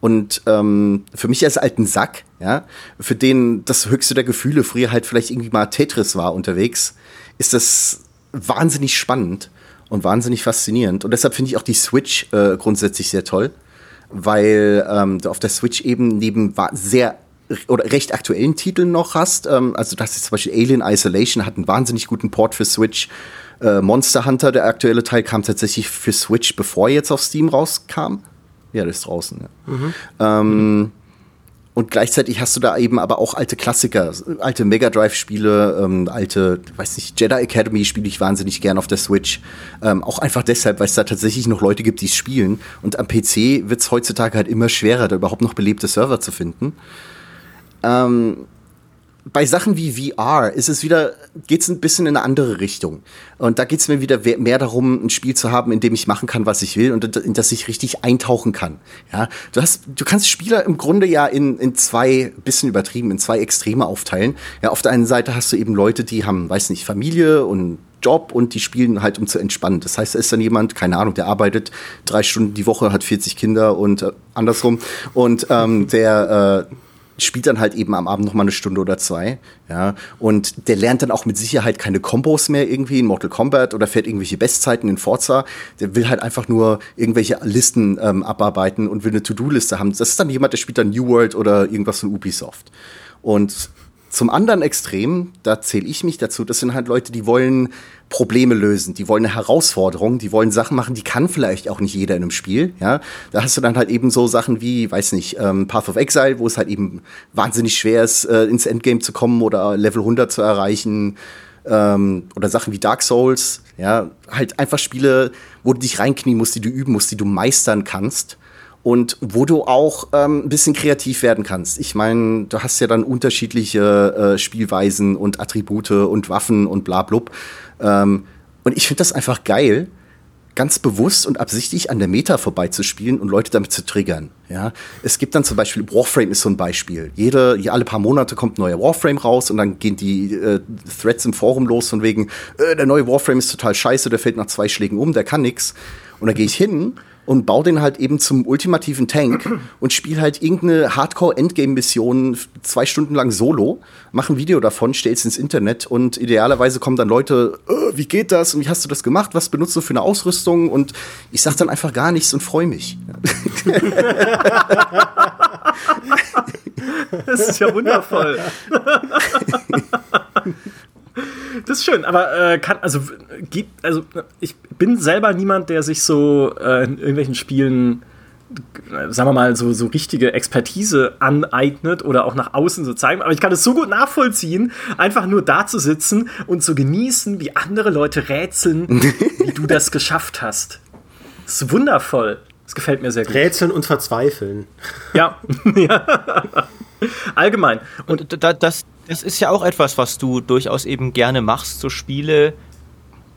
Und ähm, für mich als alten Sack, ja, für den das höchste der Gefühle früher halt vielleicht irgendwie mal Tetris war unterwegs, ist das wahnsinnig spannend und wahnsinnig faszinierend. Und deshalb finde ich auch die Switch äh, grundsätzlich sehr toll weil ähm, du auf der Switch eben neben sehr oder recht aktuellen Titeln noch hast. Ähm, also das ist zum Beispiel Alien Isolation hat einen wahnsinnig guten Port für Switch. Äh, Monster Hunter, der aktuelle Teil, kam tatsächlich für Switch, bevor er jetzt auf Steam rauskam. Ja, das ist draußen. Ja. Mhm. Ähm, und gleichzeitig hast du da eben aber auch alte Klassiker, alte Mega Drive-Spiele, ähm, alte, weiß nicht, Jedi Academy spiele ich wahnsinnig gern auf der Switch. Ähm, auch einfach deshalb, weil es da tatsächlich noch Leute gibt, die es spielen. Und am PC wird es heutzutage halt immer schwerer, da überhaupt noch belebte Server zu finden. Ähm, bei Sachen wie VR ist es wieder, geht es ein bisschen in eine andere Richtung. Und da geht es mir wieder mehr darum, ein Spiel zu haben, in dem ich machen kann, was ich will und in das ich richtig eintauchen kann. Ja, du hast, du kannst Spieler im Grunde ja in, in zwei, bisschen übertrieben, in zwei Extreme aufteilen. Ja, auf der einen Seite hast du eben Leute, die haben, weiß nicht, Familie und Job und die spielen halt, um zu entspannen. Das heißt, da ist dann jemand, keine Ahnung, der arbeitet drei Stunden die Woche, hat 40 Kinder und äh, andersrum und ähm, der äh, spielt dann halt eben am Abend noch mal eine Stunde oder zwei, ja, und der lernt dann auch mit Sicherheit keine Kombos mehr irgendwie in Mortal Kombat oder fährt irgendwelche Bestzeiten in Forza. Der will halt einfach nur irgendwelche Listen ähm, abarbeiten und will eine To-Do-Liste haben. Das ist dann jemand, der spielt dann New World oder irgendwas von Ubisoft. Und zum anderen Extrem, da zähle ich mich dazu, das sind halt Leute, die wollen Probleme lösen, die wollen eine Herausforderung, die wollen Sachen machen, die kann vielleicht auch nicht jeder in einem Spiel. Ja, da hast du dann halt eben so Sachen wie, weiß nicht, ähm, Path of Exile, wo es halt eben wahnsinnig schwer ist, äh, ins Endgame zu kommen oder Level 100 zu erreichen. Ähm, oder Sachen wie Dark Souls, ja, halt einfach Spiele, wo du dich reinknien musst, die du üben musst, die du meistern kannst und wo du auch ähm, ein bisschen kreativ werden kannst. Ich meine, du hast ja dann unterschiedliche äh, Spielweisen und Attribute und Waffen und bla blub. Ähm, und ich finde das einfach geil, ganz bewusst und absichtlich an der Meta vorbeizuspielen und Leute damit zu triggern. Ja, es gibt dann zum Beispiel Warframe ist so ein Beispiel. Jede, alle paar Monate kommt ein neuer Warframe raus und dann gehen die äh, Threads im Forum los von wegen, äh, der neue Warframe ist total scheiße, der fällt nach zwei Schlägen um, der kann nix. Und dann gehe ich hin und baue den halt eben zum ultimativen Tank und spiele halt irgendeine Hardcore-Endgame-Mission zwei Stunden lang solo, mache ein Video davon, stell's ins Internet und idealerweise kommen dann Leute, äh, wie geht das und wie hast du das gemacht, was benutzt du für eine Ausrüstung und ich sag dann einfach gar nichts und freue mich. das ist ja wundervoll. Das ist schön, aber äh, kann, also, gibt, also ich bin selber niemand, der sich so äh, in irgendwelchen Spielen, äh, sagen wir mal, so, so richtige Expertise aneignet oder auch nach außen so zeigen. Aber ich kann es so gut nachvollziehen, einfach nur da zu sitzen und zu genießen, wie andere Leute rätseln, wie du das geschafft hast. Das ist wundervoll. Das gefällt mir sehr gut. Rätseln und verzweifeln. Ja. ja. Allgemein. Und, und da, das, das ist ja auch etwas, was du durchaus eben gerne machst, so Spiele,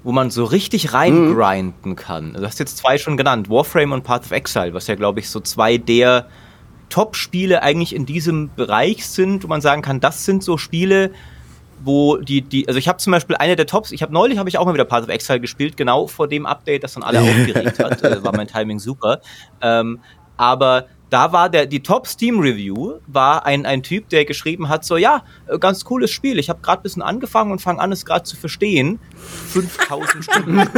wo man so richtig reingrinden mhm. kann. Du hast jetzt zwei schon genannt, Warframe und Path of Exile, was ja, glaube ich, so zwei der Top-Spiele eigentlich in diesem Bereich sind, wo man sagen kann, das sind so Spiele, wo die, die, also ich habe zum Beispiel eine der Tops, ich habe neulich habe ich auch mal wieder Path of Exile gespielt, genau vor dem Update, das dann alle aufgeregt hat, äh, war mein Timing super. Ähm, aber da war der, die Top Steam Review war ein, ein Typ, der geschrieben hat, so, ja, äh, ganz cooles Spiel. Ich habe gerade ein bisschen angefangen und fange an, es gerade zu verstehen. 5000 Stunden.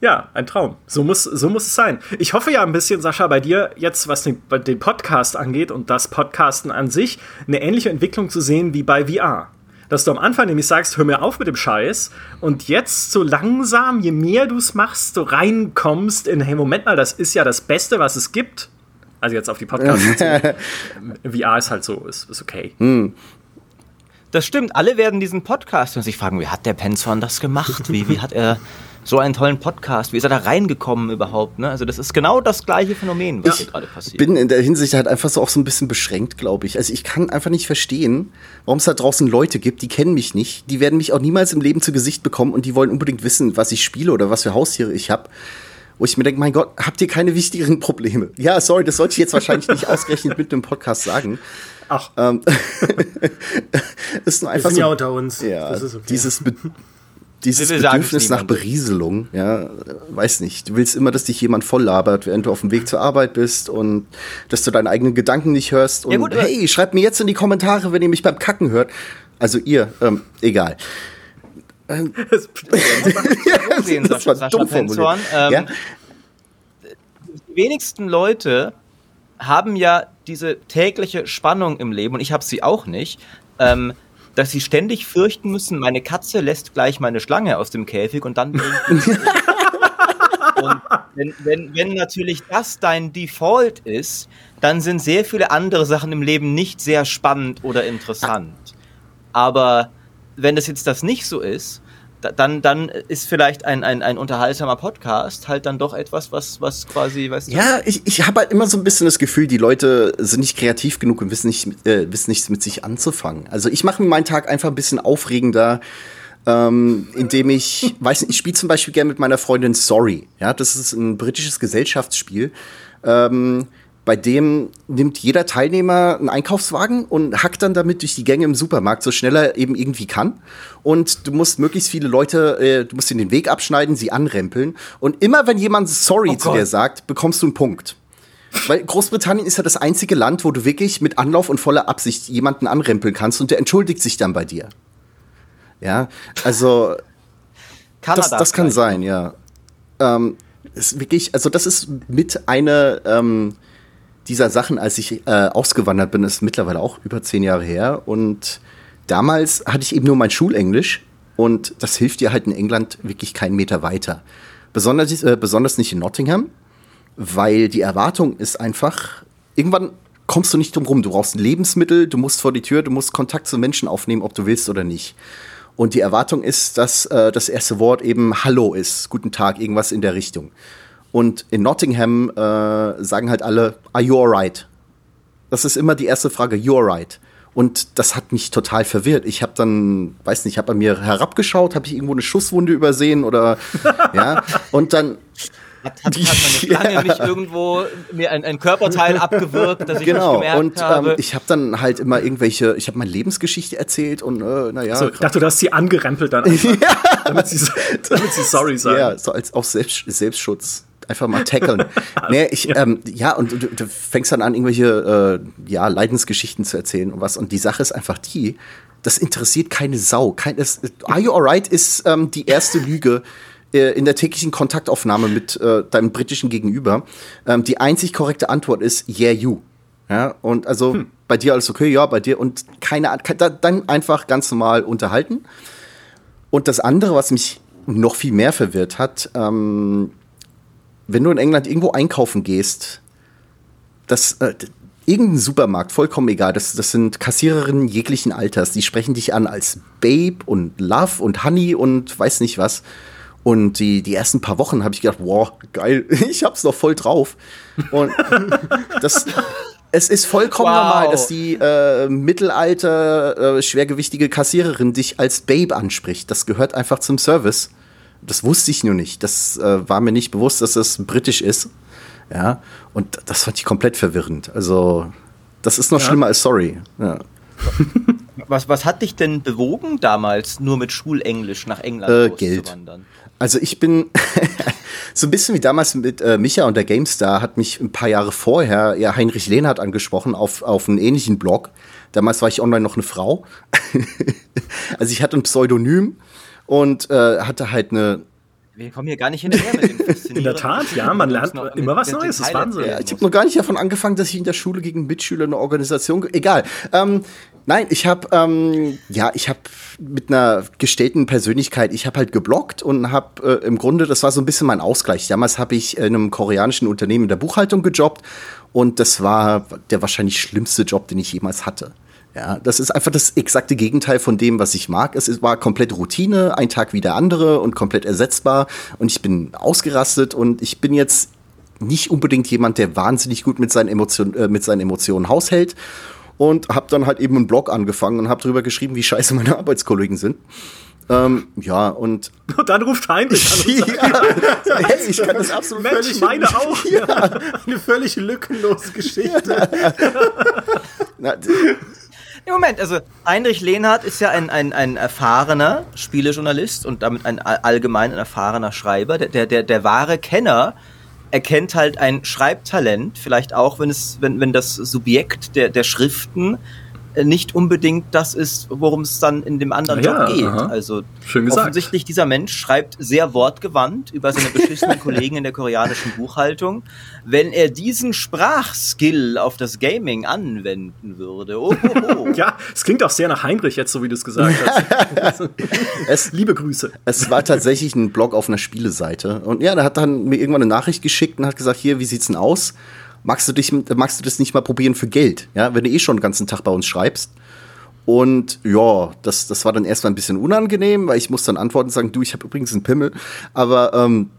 ja, ein Traum. So muss, so muss es sein. Ich hoffe ja ein bisschen, Sascha, bei dir jetzt, was den, den Podcast angeht und das Podcasten an sich, eine ähnliche Entwicklung zu sehen wie bei VR dass du am Anfang nämlich sagst, hör mir auf mit dem Scheiß und jetzt so langsam, je mehr du es machst, so reinkommst in, hey, Moment mal, das ist ja das Beste, was es gibt. Also jetzt auf die Podcasts. VR ist halt so, ist, ist okay. Hm. Das stimmt, alle werden diesen Podcast und sich fragen, wie hat der Penzorn das gemacht? Wie, wie hat er so einen tollen Podcast. Wie ist er da reingekommen überhaupt? Ne? Also das ist genau das gleiche Phänomen, was hier gerade passiert. Ich bin in der Hinsicht halt einfach so auch so ein bisschen beschränkt, glaube ich. Also ich kann einfach nicht verstehen, warum es da draußen Leute gibt, die kennen mich nicht, die werden mich auch niemals im Leben zu Gesicht bekommen und die wollen unbedingt wissen, was ich spiele oder was für Haustiere ich habe. Wo ich mir denke, mein Gott, habt ihr keine wichtigeren Probleme? Ja, sorry, das sollte ich jetzt wahrscheinlich nicht ausgerechnet mit einem Podcast sagen. Ach. Ähm, ist nur einfach Wir sind so, ja unter uns. Ja, okay. dieses dieses Bedürfnis nach Berieselung, ja, weiß nicht. Du willst immer, dass dich jemand voll labert, während du auf dem Weg zur Arbeit bist und dass du deine eigenen Gedanken nicht hörst. Und ja, gut, hey, schreibt mir jetzt in die Kommentare, wenn ihr mich beim Kacken hört. Also ihr, ähm, egal. das, das, das war dumm formuliert. Ähm, ja? die wenigsten Leute haben ja diese tägliche Spannung im Leben, und ich habe sie auch nicht, ähm, dass sie ständig fürchten müssen, meine Katze lässt gleich meine Schlange aus dem Käfig und dann. und wenn, wenn, wenn natürlich das dein Default ist, dann sind sehr viele andere Sachen im Leben nicht sehr spannend oder interessant. Aber wenn das jetzt das nicht so ist, dann, dann ist vielleicht ein, ein, ein unterhaltsamer Podcast halt dann doch etwas, was, was quasi, weißt du. Ja, ich, ich habe halt immer so ein bisschen das Gefühl, die Leute sind nicht kreativ genug und wissen nicht, äh, wissen nichts mit sich anzufangen. Also ich mache mir meinen Tag einfach ein bisschen aufregender, ähm, indem ich, weiß nicht, ich spiele zum Beispiel gerne mit meiner Freundin Sorry. Ja, das ist ein britisches Gesellschaftsspiel. Ähm, bei dem nimmt jeder Teilnehmer einen Einkaufswagen und hackt dann damit durch die Gänge im Supermarkt, so schnell er eben irgendwie kann. Und du musst möglichst viele Leute, äh, du musst ihnen den Weg abschneiden, sie anrempeln. Und immer wenn jemand sorry oh zu dir sagt, bekommst du einen Punkt. Weil Großbritannien ist ja das einzige Land, wo du wirklich mit Anlauf und voller Absicht jemanden anrempeln kannst und der entschuldigt sich dann bei dir. Ja, also das, das kann sein, ja. Ähm, ist wirklich, also das ist mit einer ähm, dieser Sachen, als ich äh, ausgewandert bin, ist mittlerweile auch über zehn Jahre her. Und damals hatte ich eben nur mein Schulenglisch und das hilft dir halt in England wirklich keinen Meter weiter. Besonders, äh, besonders nicht in Nottingham, weil die Erwartung ist einfach, irgendwann kommst du nicht drum rum. Du brauchst Lebensmittel, du musst vor die Tür, du musst Kontakt zu Menschen aufnehmen, ob du willst oder nicht. Und die Erwartung ist, dass äh, das erste Wort eben Hallo ist, guten Tag, irgendwas in der Richtung. Und in Nottingham äh, sagen halt alle, are you alright? Das ist immer die erste Frage, you alright? Und das hat mich total verwirrt. Ich habe dann, weiß nicht, habe bei mir herabgeschaut, habe ich irgendwo eine Schusswunde übersehen oder ja. Und dann hat, hat, hat meine Schlange ja. nicht irgendwo mir ein, ein Körperteil abgewirkt, das ich genau. nicht gemerkt und, habe? Ähm, ich habe dann halt immer irgendwelche, ich habe meine Lebensgeschichte erzählt und äh, naja. So, ich dachte, du hast sie angerempelt dann einfach, damit, sie, damit sie sorry sagen. Ja, so als auch Selbst, Selbstschutz einfach mal tackeln. nee, ich, ja. Ähm, ja, und du, du, fängst dann an, irgendwelche äh, ja, Leidensgeschichten zu erzählen und was. Und die Sache ist einfach die, das interessiert keine Sau. Kein, das, Are you alright ist ähm, die erste Lüge äh, in der täglichen Kontaktaufnahme mit äh, deinem britischen Gegenüber. Ähm, die einzig korrekte Antwort ist Yeah, you. Ja, und also hm. bei dir alles okay, ja, bei dir und keine, dann einfach ganz normal unterhalten. Und das andere, was mich noch viel mehr verwirrt hat, ähm, wenn du in England irgendwo einkaufen gehst, das, äh, irgendein Supermarkt, vollkommen egal, das, das sind Kassiererinnen jeglichen Alters, die sprechen dich an als Babe und Love und Honey und weiß nicht was. Und die, die ersten paar Wochen habe ich gedacht, wow, geil, ich hab's noch voll drauf. Und das, es ist vollkommen wow. normal, dass die äh, Mittelalter äh, schwergewichtige Kassiererin dich als Babe anspricht. Das gehört einfach zum Service. Das wusste ich nur nicht. Das äh, war mir nicht bewusst, dass das britisch ist. Ja, und das fand ich komplett verwirrend. Also, das ist noch ja. schlimmer als sorry. Ja. Was, was hat dich denn bewogen, damals nur mit Schulenglisch nach England äh, Geld. Also ich bin so ein bisschen wie damals mit äh, Micha und der GameStar hat mich ein paar Jahre vorher ja Heinrich Lehnhardt angesprochen auf, auf einen ähnlichen Blog. Damals war ich online noch eine Frau. also ich hatte ein Pseudonym und äh, hatte halt eine. Wir kommen hier gar nicht hinterher mit dem In der Tat, ja, man lernt immer was Neues, das ist Wahnsinn. Ja, ich habe noch gar nicht davon angefangen, dass ich in der Schule gegen Mitschüler eine Organisation. Egal. Ähm, nein, ich habe ähm, ja, ich habe mit einer gestellten Persönlichkeit, ich habe halt geblockt und habe äh, im Grunde, das war so ein bisschen mein Ausgleich. Damals habe ich in einem koreanischen Unternehmen in der Buchhaltung gejobbt und das war der wahrscheinlich schlimmste Job, den ich jemals hatte. Ja, das ist einfach das exakte Gegenteil von dem, was ich mag. Es war komplett Routine, ein Tag wie der andere und komplett ersetzbar. Und ich bin ausgerastet und ich bin jetzt nicht unbedingt jemand, der wahnsinnig gut mit seinen, Emotion, äh, mit seinen Emotionen haushält. Und habe dann halt eben einen Blog angefangen und habe darüber geschrieben, wie scheiße meine Arbeitskollegen sind. Ähm, ja, und. Und dann ruft Heinrich an. ja, hey, ich kann das absolut Mensch, völlig meine auch. Ja. Eine völlig lückenlose Geschichte. Na, Moment, also Heinrich Lehnhardt ist ja ein, ein, ein erfahrener Spielejournalist und damit ein allgemein ein erfahrener Schreiber. Der, der, der, der wahre Kenner erkennt halt ein Schreibtalent, vielleicht auch, wenn es, wenn, wenn das Subjekt der, der Schriften nicht unbedingt das ist, worum es dann in dem anderen ja, Job geht. Aha. Also Schön gesagt. offensichtlich dieser Mensch schreibt sehr wortgewandt über seine beschissenen Kollegen in der koreanischen Buchhaltung. Wenn er diesen Sprachskill auf das Gaming anwenden würde, oh, oh, oh. ja, es klingt auch sehr nach Heinrich jetzt, so wie du es gesagt hast. es, Liebe Grüße. Es war tatsächlich ein Blog auf einer Spieleseite und ja, der hat dann mir irgendwann eine Nachricht geschickt und hat gesagt, hier, wie sieht's denn aus? Magst du, dich, magst du das nicht mal probieren für Geld? Ja, wenn du eh schon den ganzen Tag bei uns schreibst. Und ja, das, das war dann erstmal ein bisschen unangenehm, weil ich muss dann antworten und sagen, du, ich habe übrigens einen Pimmel. Aber ähm,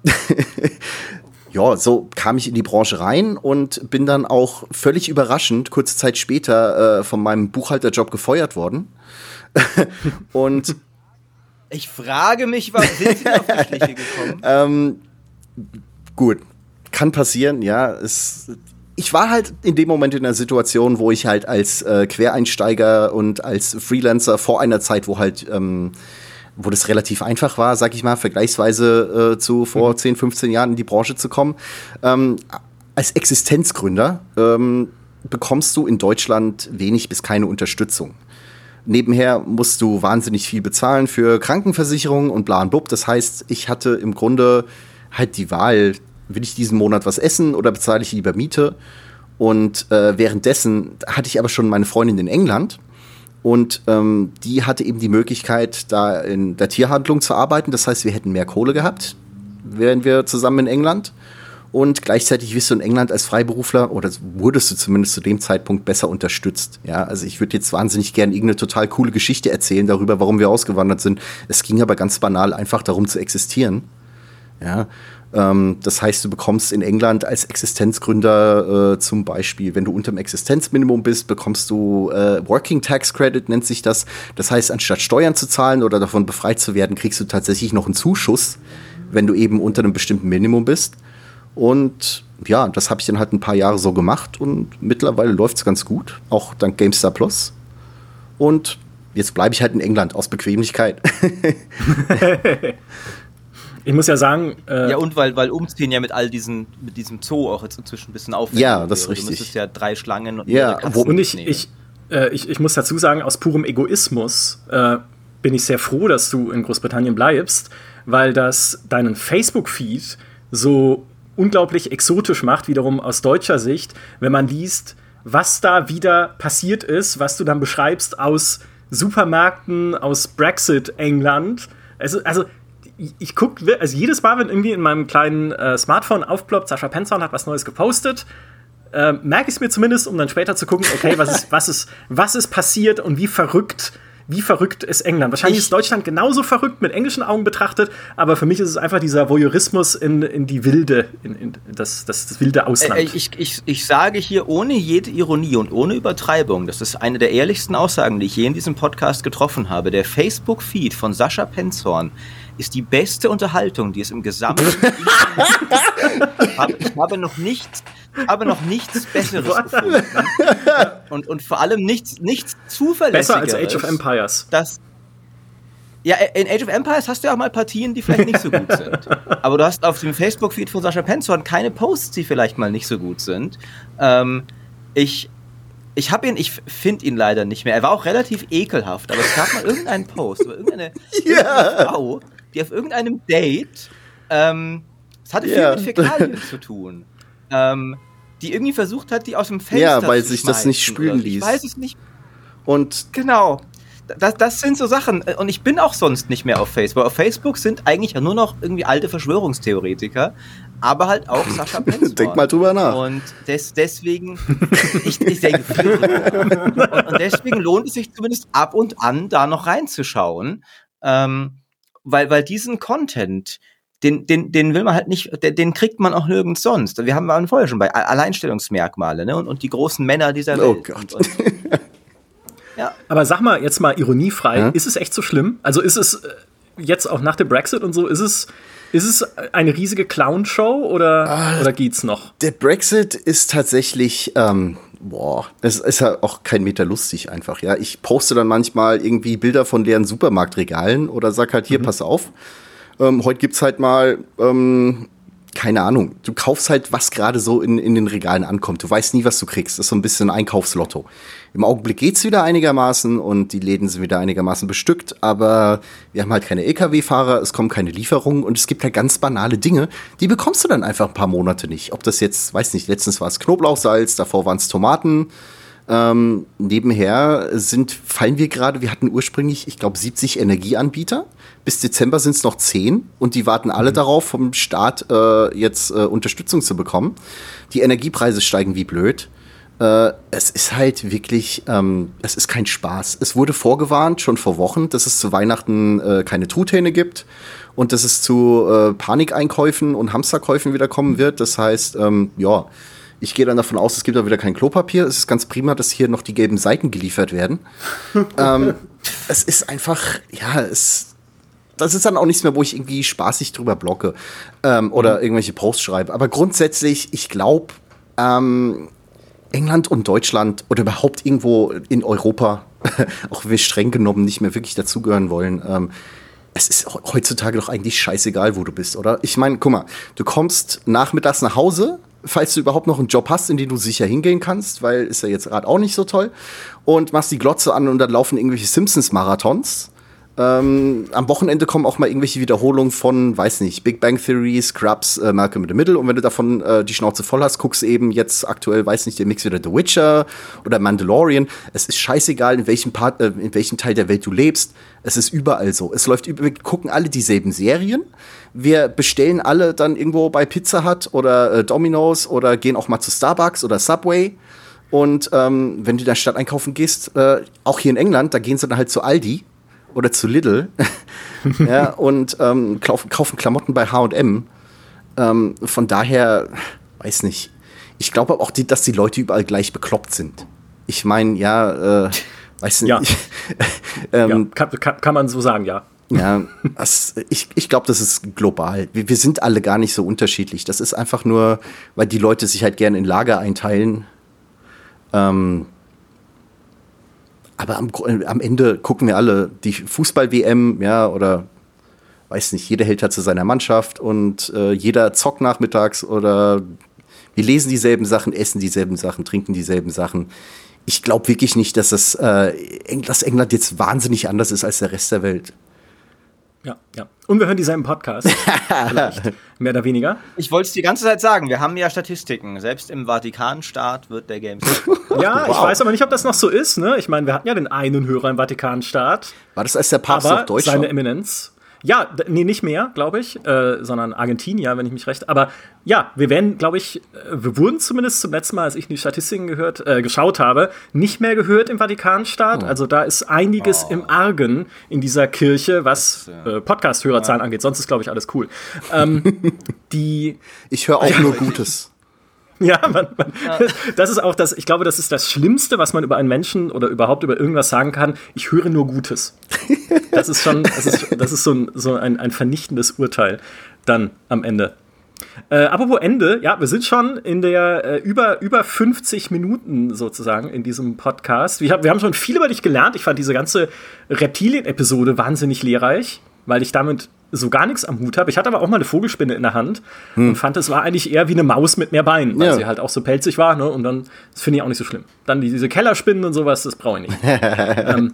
ja, so kam ich in die Branche rein und bin dann auch völlig überraschend kurze Zeit später äh, von meinem Buchhalterjob gefeuert worden. und ich frage mich, warum sind Sie auf die Schliche gekommen? ähm, gut, kann passieren, ja. Es, ich war halt in dem Moment in einer Situation, wo ich halt als äh, Quereinsteiger und als Freelancer vor einer Zeit, wo halt ähm, wo das relativ einfach war, sag ich mal, vergleichsweise äh, zu vor mhm. 10, 15 Jahren in die Branche zu kommen. Ähm, als Existenzgründer ähm, bekommst du in Deutschland wenig bis keine Unterstützung. Nebenher musst du wahnsinnig viel bezahlen für Krankenversicherung und bla und blub. Das heißt, ich hatte im Grunde halt die Wahl, will ich diesen Monat was essen oder bezahle ich lieber Miete? Und äh, währenddessen hatte ich aber schon meine Freundin in England und ähm, die hatte eben die Möglichkeit, da in der Tierhandlung zu arbeiten. Das heißt, wir hätten mehr Kohle gehabt, wären wir zusammen in England. Und gleichzeitig wirst du in England als Freiberufler, oder wurdest du zumindest zu dem Zeitpunkt besser unterstützt. Ja, also ich würde jetzt wahnsinnig gerne irgendeine total coole Geschichte erzählen darüber, warum wir ausgewandert sind. Es ging aber ganz banal einfach darum zu existieren. Ja, ähm, das heißt, du bekommst in England als Existenzgründer äh, zum Beispiel, wenn du unter dem Existenzminimum bist, bekommst du äh, Working Tax Credit, nennt sich das. Das heißt, anstatt Steuern zu zahlen oder davon befreit zu werden, kriegst du tatsächlich noch einen Zuschuss, wenn du eben unter einem bestimmten Minimum bist. Und ja, das habe ich dann halt ein paar Jahre so gemacht und mittlerweile läuft es ganz gut, auch dank GameStar Plus. Und jetzt bleibe ich halt in England aus Bequemlichkeit. Ich muss ja sagen. Äh ja, und weil, weil Umziehen ja mit all diesen, mit diesem Zoo auch jetzt inzwischen ein bisschen aufwendig Ja, das ist richtig. Du müsstest ja drei Schlangen und ja, wo, und ich, ich, äh, ich, ich muss dazu sagen, aus purem Egoismus äh, bin ich sehr froh, dass du in Großbritannien bleibst, weil das deinen Facebook-Feed so unglaublich exotisch macht, wiederum aus deutscher Sicht, wenn man liest, was da wieder passiert ist, was du dann beschreibst aus Supermärkten, aus Brexit-England. Also, also ich gucke, also jedes Mal, wenn irgendwie in meinem kleinen äh, Smartphone aufploppt, Sascha Penson hat was Neues gepostet, äh, merke ich es mir zumindest, um dann später zu gucken, okay, was ist, was ist, was ist passiert und wie verrückt wie verrückt ist England? Wahrscheinlich ich ist Deutschland genauso verrückt mit englischen Augen betrachtet, aber für mich ist es einfach dieser Voyeurismus in, in die Wilde, in, in das, das, das wilde Ausland. Äh, ich, ich, ich sage hier ohne jede Ironie und ohne Übertreibung, das ist eine der ehrlichsten Aussagen, die ich je in diesem Podcast getroffen habe. Der Facebook-Feed von Sascha Penzorn ist die beste Unterhaltung, die es im gesamten ich, habe, ich habe noch nichts, habe noch nichts Besseres gefunden. Und, und vor allem nichts, nichts Zuverlässigeres. Besser als Age of Empires. Das, ja, in Age of Empires hast du ja auch mal Partien, die vielleicht nicht so gut sind. Aber du hast auf dem Facebook-Feed von Sascha Penzorn keine Posts, die vielleicht mal nicht so gut sind. Ähm, ich ich habe ihn, ich finde ihn leider nicht mehr. Er war auch relativ ekelhaft, aber es gab mal irgendeinen Post über irgendeine, yeah. Frau, die auf irgendeinem Date, ähm, es hatte viel yeah. mit Fäkalien zu tun, ähm, die irgendwie versucht hat, die aus dem Fenster Ja, weil sich das nicht spülen ließ. Ich weiß es nicht. Und genau. Das, das sind so Sachen. Und ich bin auch sonst nicht mehr auf Facebook. Auf Facebook sind eigentlich ja nur noch irgendwie alte Verschwörungstheoretiker, aber halt auch Sascha Penzborn. Denk mal drüber nach. Und des, deswegen, ich, ich denke viel drüber. Und, und, deswegen lohnt es sich zumindest ab und an da noch reinzuschauen. Ähm, weil, weil diesen Content, den, den, den will man halt nicht, den, den kriegt man auch nirgends sonst. Wir haben waren vorher schon bei Alleinstellungsmerkmale, ne? Und, und die großen Männer dieser oh Welt. Oh Gott. Und, und, ja. Aber sag mal, jetzt mal ironiefrei, ja? ist es echt so schlimm? Also ist es äh, jetzt auch nach dem Brexit und so, ist es, ist es eine riesige Clown-Show oder, ah, oder geht's noch? Der Brexit ist tatsächlich, ähm, boah, es ist ja auch kein Meter lustig einfach, ja. Ich poste dann manchmal irgendwie Bilder von leeren Supermarktregalen oder sag halt hier, mhm. pass auf. Ähm, heute gibt's halt mal ähm, keine Ahnung, du kaufst halt, was gerade so in, in den Regalen ankommt. Du weißt nie, was du kriegst. Das ist so ein bisschen ein Einkaufslotto. Im Augenblick geht's wieder einigermaßen und die Läden sind wieder einigermaßen bestückt, aber wir haben halt keine LKW-Fahrer, es kommen keine Lieferungen und es gibt halt ganz banale Dinge, die bekommst du dann einfach ein paar Monate nicht. Ob das jetzt, weiß nicht, letztens war es Knoblauchsalz, davor waren es Tomaten. Ähm, nebenher sind, fallen wir gerade, wir hatten ursprünglich, ich glaube, 70 Energieanbieter. Bis Dezember sind es noch 10 und die warten alle mhm. darauf, vom Staat äh, jetzt äh, Unterstützung zu bekommen. Die Energiepreise steigen wie blöd. Äh, es ist halt wirklich, ähm, es ist kein Spaß. Es wurde vorgewarnt, schon vor Wochen, dass es zu Weihnachten äh, keine Truthähne gibt und dass es zu äh, Panikeinkäufen und Hamsterkäufen wieder kommen wird. Das heißt, ähm, ja, ich gehe dann davon aus, es gibt auch wieder kein Klopapier. Es ist ganz prima, dass hier noch die gelben Seiten geliefert werden. ähm, es ist einfach, ja, es, das ist dann auch nichts mehr, wo ich irgendwie spaßig drüber blocke ähm, oder mhm. irgendwelche Posts schreibe. Aber grundsätzlich, ich glaube, ähm, England und Deutschland oder überhaupt irgendwo in Europa, auch wenn wir streng genommen nicht mehr wirklich dazugehören wollen, ähm, es ist heutzutage doch eigentlich scheißegal, wo du bist, oder? Ich meine, guck mal, du kommst nachmittags nach Hause, falls du überhaupt noch einen Job hast, in den du sicher hingehen kannst, weil ist ja jetzt gerade auch nicht so toll. Und machst die Glotze an und dann laufen irgendwelche Simpsons-Marathons. Ähm, am Wochenende kommen auch mal irgendwelche Wiederholungen von, weiß nicht, Big Bang Theory, Scrubs, äh, Malcolm in the Middle. Und wenn du davon äh, die Schnauze voll hast, guckst eben jetzt aktuell, weiß nicht, der Mix wieder The Witcher oder Mandalorian. Es ist scheißegal, in welchem Part, äh, in welchem Teil der Welt du lebst. Es ist überall so. Es läuft über, wir gucken alle dieselben Serien. Wir bestellen alle dann irgendwo bei Pizza Hut oder äh, Domino's oder gehen auch mal zu Starbucks oder Subway. Und ähm, wenn du in der Stadt einkaufen gehst, äh, auch hier in England, da gehen sie dann halt zu Aldi oder zu Lidl ja, und ähm, kaufen, kaufen Klamotten bei HM. Ähm, von daher, weiß nicht. Ich glaube auch, die, dass die Leute überall gleich bekloppt sind. Ich meine, ja, äh, weiß nicht. Ja. ähm, ja, kann, kann, kann man so sagen, ja. Ja, das, ich, ich glaube, das ist global. Wir, wir sind alle gar nicht so unterschiedlich. Das ist einfach nur, weil die Leute sich halt gerne in Lager einteilen. Ähm, aber am, am Ende gucken wir alle die Fußball-WM, ja, oder weiß nicht, jeder hält halt zu seiner Mannschaft und äh, jeder zockt nachmittags oder wir lesen dieselben Sachen, essen dieselben Sachen, trinken dieselben Sachen. Ich glaube wirklich nicht, dass das äh, dass England jetzt wahnsinnig anders ist als der Rest der Welt. Ja, ja. Und wir hören dieselben Podcast. Vielleicht. Mehr oder weniger. Ich wollte es die ganze Zeit sagen. Wir haben ja Statistiken. Selbst im Vatikanstaat wird der Games. ja, wow. ich weiß aber nicht, ob das noch so ist. Ne? Ich meine, wir hatten ja den einen Hörer im Vatikanstaat. War das als der Papst noch Deutsch Seine Eminenz. Ja, nee, nicht mehr, glaube ich, äh, sondern Argentinier, wenn ich mich recht. Aber ja, wir werden, glaube ich, äh, wir wurden zumindest zum letzten Mal, als ich die Statistiken gehört, äh, geschaut habe, nicht mehr gehört im Vatikanstaat. Oh. Also da ist einiges oh. im Argen in dieser Kirche, was äh, Podcast-Hörerzahlen ja. angeht. Sonst ist, glaube ich, alles cool. Ähm, die ich höre auch nur Gutes. Ja, man, man, ja. das ist auch das, ich glaube, das ist das Schlimmste, was man über einen Menschen oder überhaupt über irgendwas sagen kann. Ich höre nur Gutes. Das ist schon, das ist, das ist so, ein, so ein, ein vernichtendes Urteil dann am Ende. Äh, apropos Ende, ja, wir sind schon in der äh, über, über 50 Minuten sozusagen in diesem Podcast. Wir, hab, wir haben schon viel über dich gelernt. Ich fand diese ganze Reptilien-Episode wahnsinnig lehrreich, weil ich damit so gar nichts am Hut habe. Ich hatte aber auch mal eine Vogelspinne in der Hand hm. und fand, es war eigentlich eher wie eine Maus mit mehr Beinen, weil ja. sie halt auch so pelzig war. Ne? Und dann, das finde ich auch nicht so schlimm. Dann diese Kellerspinnen und sowas, das brauche ich nicht. ähm,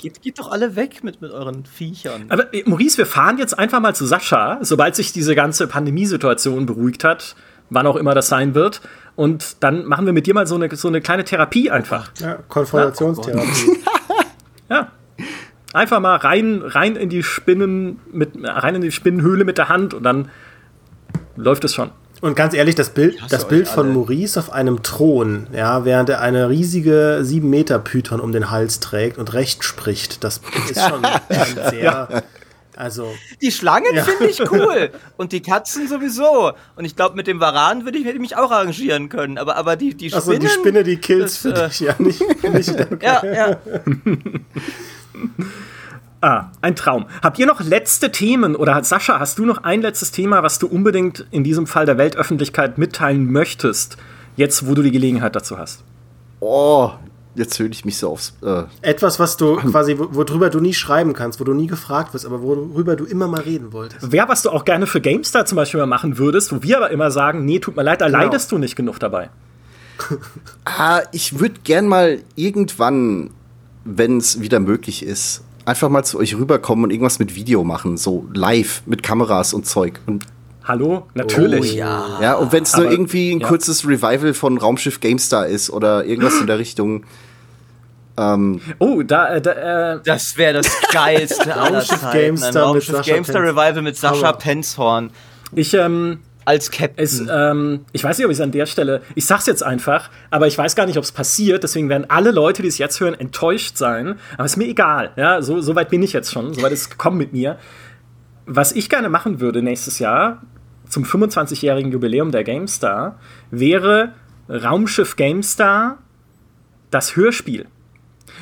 Geht, geht doch alle weg mit, mit euren Viechern. Aber äh, Maurice, wir fahren jetzt einfach mal zu Sascha, sobald sich diese ganze Pandemiesituation beruhigt hat, wann auch immer das sein wird. Und dann machen wir mit dir mal so eine, so eine kleine Therapie einfach. Ja, Konfrontationstherapie. ja. Einfach mal rein, rein in die Spinnen, mit, rein in die Spinnenhöhle mit der Hand und dann läuft es schon. Und ganz ehrlich, das Bild, das Bild von Maurice auf einem Thron, ja, während er eine riesige 7 Meter Python um den Hals trägt und Recht spricht, das ist schon sehr, ja. also. Die Schlangen ja. finde ich cool. Und die Katzen sowieso. Und ich glaube, mit dem Varan würde ich, hätte ich mich auch arrangieren können. Aber, aber die, die Spinne. Also die Spinne, die kills für äh, dich, ja, nicht, nicht okay. Ja, ja. Ah, ein Traum. Habt ihr noch letzte Themen oder Sascha, hast du noch ein letztes Thema, was du unbedingt in diesem Fall der Weltöffentlichkeit mitteilen möchtest, jetzt wo du die Gelegenheit dazu hast? Oh, jetzt höre ich mich so aufs. Äh Etwas, was du quasi, worüber du nie schreiben kannst, wo du nie gefragt wirst, aber worüber du immer mal reden wolltest. Wer, was du auch gerne für GameStar zum Beispiel mal machen würdest, wo wir aber immer sagen, nee, tut mir leid, da genau. leidest du nicht genug dabei. ah, ich würde gern mal irgendwann, wenn es wieder möglich ist, einfach mal zu euch rüberkommen und irgendwas mit Video machen, so live mit Kameras und Zeug. Und Hallo? Natürlich. Oh, ja. ja, und wenn es nur irgendwie ein ja. kurzes Revival von Raumschiff GameStar ist oder irgendwas in der Richtung. Ähm, oh, da, äh, da äh, Das wäre das geilste aller Zeiten. GameStar Raumschiff GameStar Revival mit Sascha Penzhorn. Ich, ähm, als Captain. Es, ähm, ich weiß nicht, ob ich es an der Stelle, ich sag's jetzt einfach, aber ich weiß gar nicht, ob es passiert, deswegen werden alle Leute, die es jetzt hören, enttäuscht sein. Aber ist mir egal. Ja, so, so weit bin ich jetzt schon, so weit ist es gekommen mit mir. Was ich gerne machen würde nächstes Jahr zum 25-jährigen Jubiläum der GameStar wäre Raumschiff GameStar das Hörspiel.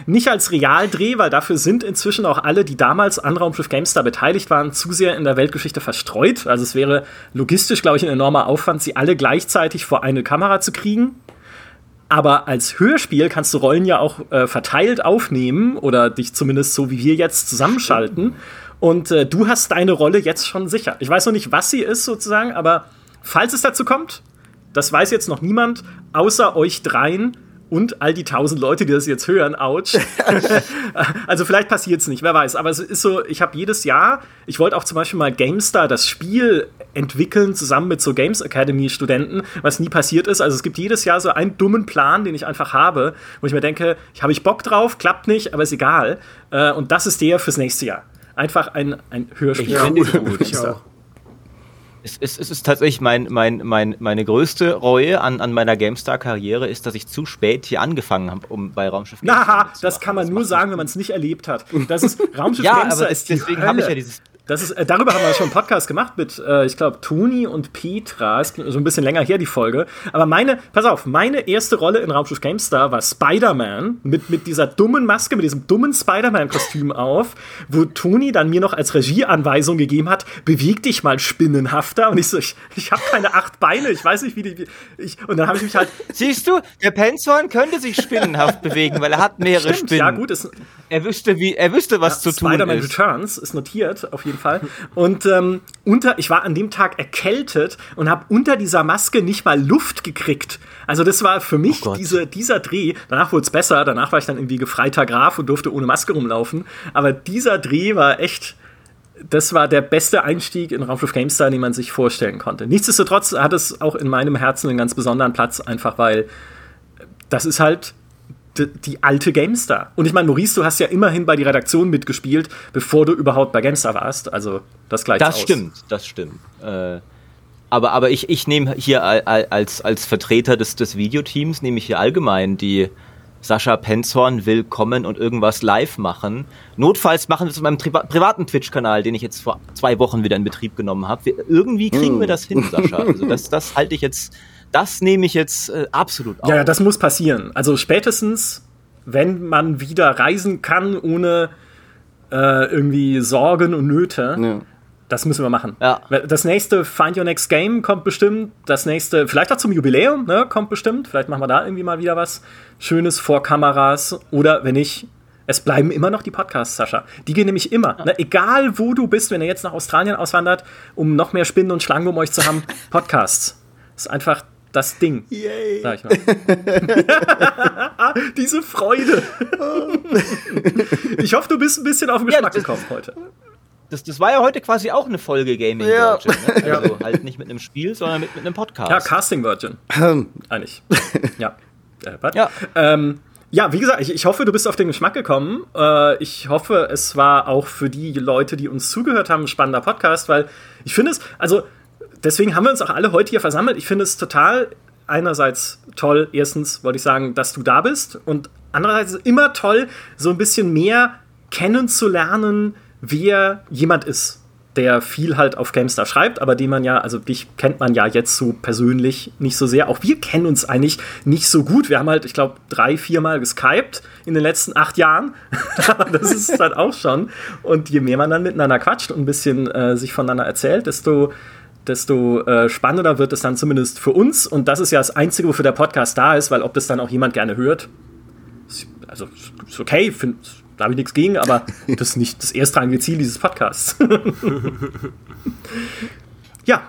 Nicht als Realdreh, weil dafür sind inzwischen auch alle, die damals an Raumschiff GameStar beteiligt waren, zu sehr in der Weltgeschichte verstreut. Also es wäre logistisch, glaube ich, ein enormer Aufwand, sie alle gleichzeitig vor eine Kamera zu kriegen. Aber als Hörspiel kannst du Rollen ja auch äh, verteilt aufnehmen oder dich zumindest so wie wir jetzt zusammenschalten. Und äh, du hast deine Rolle jetzt schon sicher. Ich weiß noch nicht, was sie ist sozusagen, aber falls es dazu kommt, das weiß jetzt noch niemand, außer euch dreien, und all die tausend Leute, die das jetzt hören, ouch. also vielleicht passiert es nicht, wer weiß. Aber es ist so, ich habe jedes Jahr, ich wollte auch zum Beispiel mal GameStar das Spiel entwickeln, zusammen mit so Games Academy Studenten, was nie passiert ist. Also es gibt jedes Jahr so einen dummen Plan, den ich einfach habe, wo ich mir denke, ich habe ich Bock drauf, klappt nicht, aber ist egal. Äh, und das ist der fürs nächste Jahr. Einfach ein, ein Hörspiel. Ich finde gut. Ich auch es, es, es, ist tatsächlich mein, mein, mein, meine größte Reue an, an meiner GameStar-Karriere, ist, dass ich zu spät hier angefangen habe, um bei Raumschiff Na, das kann man das nur sagen, wenn man es nicht erlebt hat. Das ist Raumschiff ja, GameStar ist deswegen habe ich ja dieses das ist, äh, darüber haben wir schon einen Podcast gemacht mit, äh, ich glaube, Toni und Petra. Ist so ein bisschen länger her, die Folge. Aber meine, pass auf, meine erste Rolle in Raumschiff GameStar war Spider-Man mit, mit dieser dummen Maske, mit diesem dummen Spider-Man-Kostüm auf, wo Toni dann mir noch als Regieanweisung gegeben hat, beweg dich mal spinnenhafter. Und ich so, ich, ich habe keine acht Beine, ich weiß nicht, wie die. Ich, und dann habe ich mich halt. Siehst du, der Penzorn könnte sich spinnenhaft bewegen, weil er hat mehrere Stimmt, Spinnen. Ja, gut, ist, er wüsste, wie, er wüsste, was ja, zu tun ist. Spider-Man Returns ist notiert, auf jeden jeden Fall. Und ähm, unter, ich war an dem Tag erkältet und habe unter dieser Maske nicht mal Luft gekriegt. Also das war für mich oh diese, dieser Dreh. Danach wurde es besser. Danach war ich dann irgendwie gefreiter Graf und durfte ohne Maske rumlaufen. Aber dieser Dreh war echt das war der beste Einstieg in Raumschiff GameStar, den man sich vorstellen konnte. Nichtsdestotrotz hat es auch in meinem Herzen einen ganz besonderen Platz, einfach weil das ist halt die, alte GameStar. Und ich meine, Maurice, du hast ja immerhin bei der Redaktion mitgespielt, bevor du überhaupt bei GameStar warst. Also das gleich Das aus. stimmt, das stimmt. Äh, aber, aber ich, ich nehme hier als, als Vertreter des, des Videoteams, nehme ich hier allgemein die Sascha Penzhorn will kommen und irgendwas live machen. Notfalls machen wir es mit meinem Tri privaten Twitch-Kanal, den ich jetzt vor zwei Wochen wieder in Betrieb genommen habe. Irgendwie kriegen mm. wir das hin, Sascha. Also das, das halte ich jetzt das nehme ich jetzt äh, absolut auf. Ja, das muss passieren. Also spätestens, wenn man wieder reisen kann, ohne äh, irgendwie Sorgen und Nöte. Ja. Das müssen wir machen. Ja. Das nächste Find Your Next Game kommt bestimmt. Das nächste, vielleicht auch zum Jubiläum, ne, kommt bestimmt. Vielleicht machen wir da irgendwie mal wieder was Schönes vor Kameras. Oder wenn nicht, es bleiben immer noch die Podcasts, Sascha. Die gehen nämlich immer. Ne, egal wo du bist, wenn ihr jetzt nach Australien auswandert, um noch mehr Spinnen und Schlangen um euch zu haben, Podcasts. Das ist einfach das Ding. Yay. Sag ich mal. Diese Freude. ich hoffe, du bist ein bisschen auf den Geschmack ja, gekommen heute. Das, das war ja heute quasi auch eine Folge Gaming ja. Virgin. Ne? Also ja. halt nicht mit einem Spiel, sondern mit, mit einem Podcast. Ja, Casting Virgin. Eigentlich. Ja. Äh, ja. Ähm, ja, wie gesagt, ich, ich hoffe, du bist auf den Geschmack gekommen. Äh, ich hoffe, es war auch für die Leute, die uns zugehört haben, ein spannender Podcast, weil ich finde es, also deswegen haben wir uns auch alle heute hier versammelt. Ich finde es total einerseits toll, erstens wollte ich sagen, dass du da bist und andererseits ist es immer toll, so ein bisschen mehr kennenzulernen, wer jemand ist, der viel halt auf GameStar schreibt, aber den man ja, also dich kennt man ja jetzt so persönlich nicht so sehr. Auch wir kennen uns eigentlich nicht so gut. Wir haben halt, ich glaube, drei, viermal geskypt in den letzten acht Jahren. das ist es halt auch schon. Und je mehr man dann miteinander quatscht und ein bisschen äh, sich voneinander erzählt, desto desto äh, spannender wird es dann zumindest für uns. Und das ist ja das Einzige, wofür der Podcast da ist, weil ob das dann auch jemand gerne hört, Also ist okay, find, da habe ich nichts gegen, aber das ist nicht das erstrangige Ziel dieses Podcasts. ja,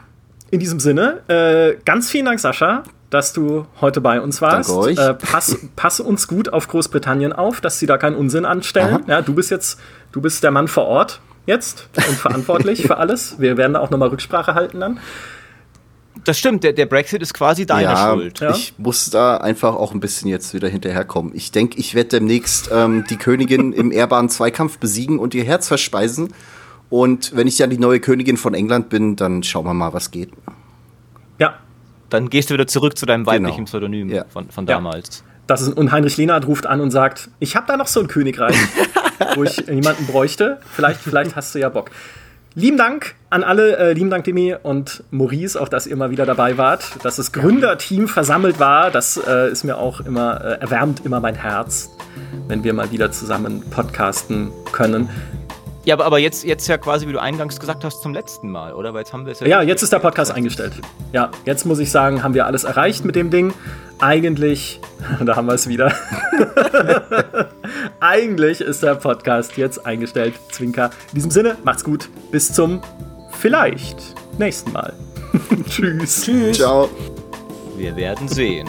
in diesem Sinne, äh, ganz vielen Dank, Sascha, dass du heute bei uns warst. Danke euch. Äh, pass, pass uns gut auf Großbritannien auf, dass sie da keinen Unsinn anstellen. Ja, du bist jetzt, du bist der Mann vor Ort jetzt und verantwortlich für alles. Wir werden da auch nochmal Rücksprache halten dann. Das stimmt, der, der Brexit ist quasi deine ja, Schuld. Ja, ich muss da einfach auch ein bisschen jetzt wieder hinterherkommen. Ich denke, ich werde demnächst ähm, die Königin im ehrbaren Zweikampf besiegen und ihr Herz verspeisen. Und wenn ich dann die neue Königin von England bin, dann schauen wir mal, was geht. Ja. Dann gehst du wieder zurück zu deinem weiblichen genau. Pseudonym ja. von, von damals. Das ist, und Heinrich Lehnhardt ruft an und sagt, ich habe da noch so ein Königreich, wo ich jemanden bräuchte. Vielleicht, vielleicht hast du ja Bock. Lieben Dank an alle, äh, lieben Dank Demi und Maurice, auch dass ihr mal wieder dabei wart, dass das Gründerteam versammelt war. Das äh, ist mir auch immer, äh, erwärmt immer mein Herz, wenn wir mal wieder zusammen podcasten können. Ja, aber, aber jetzt, jetzt ja quasi, wie du eingangs gesagt hast, zum letzten Mal, oder? Weil jetzt haben wir es ja. Ja, jetzt ist der Podcast eingestellt. Ja, jetzt muss ich sagen, haben wir alles erreicht mit dem Ding. Eigentlich, da haben wir es wieder. Eigentlich ist der Podcast jetzt eingestellt. Zwinker. In diesem Sinne, macht's gut. Bis zum vielleicht nächsten Mal. Tschüss. Tschüss. Ciao. Wir werden sehen.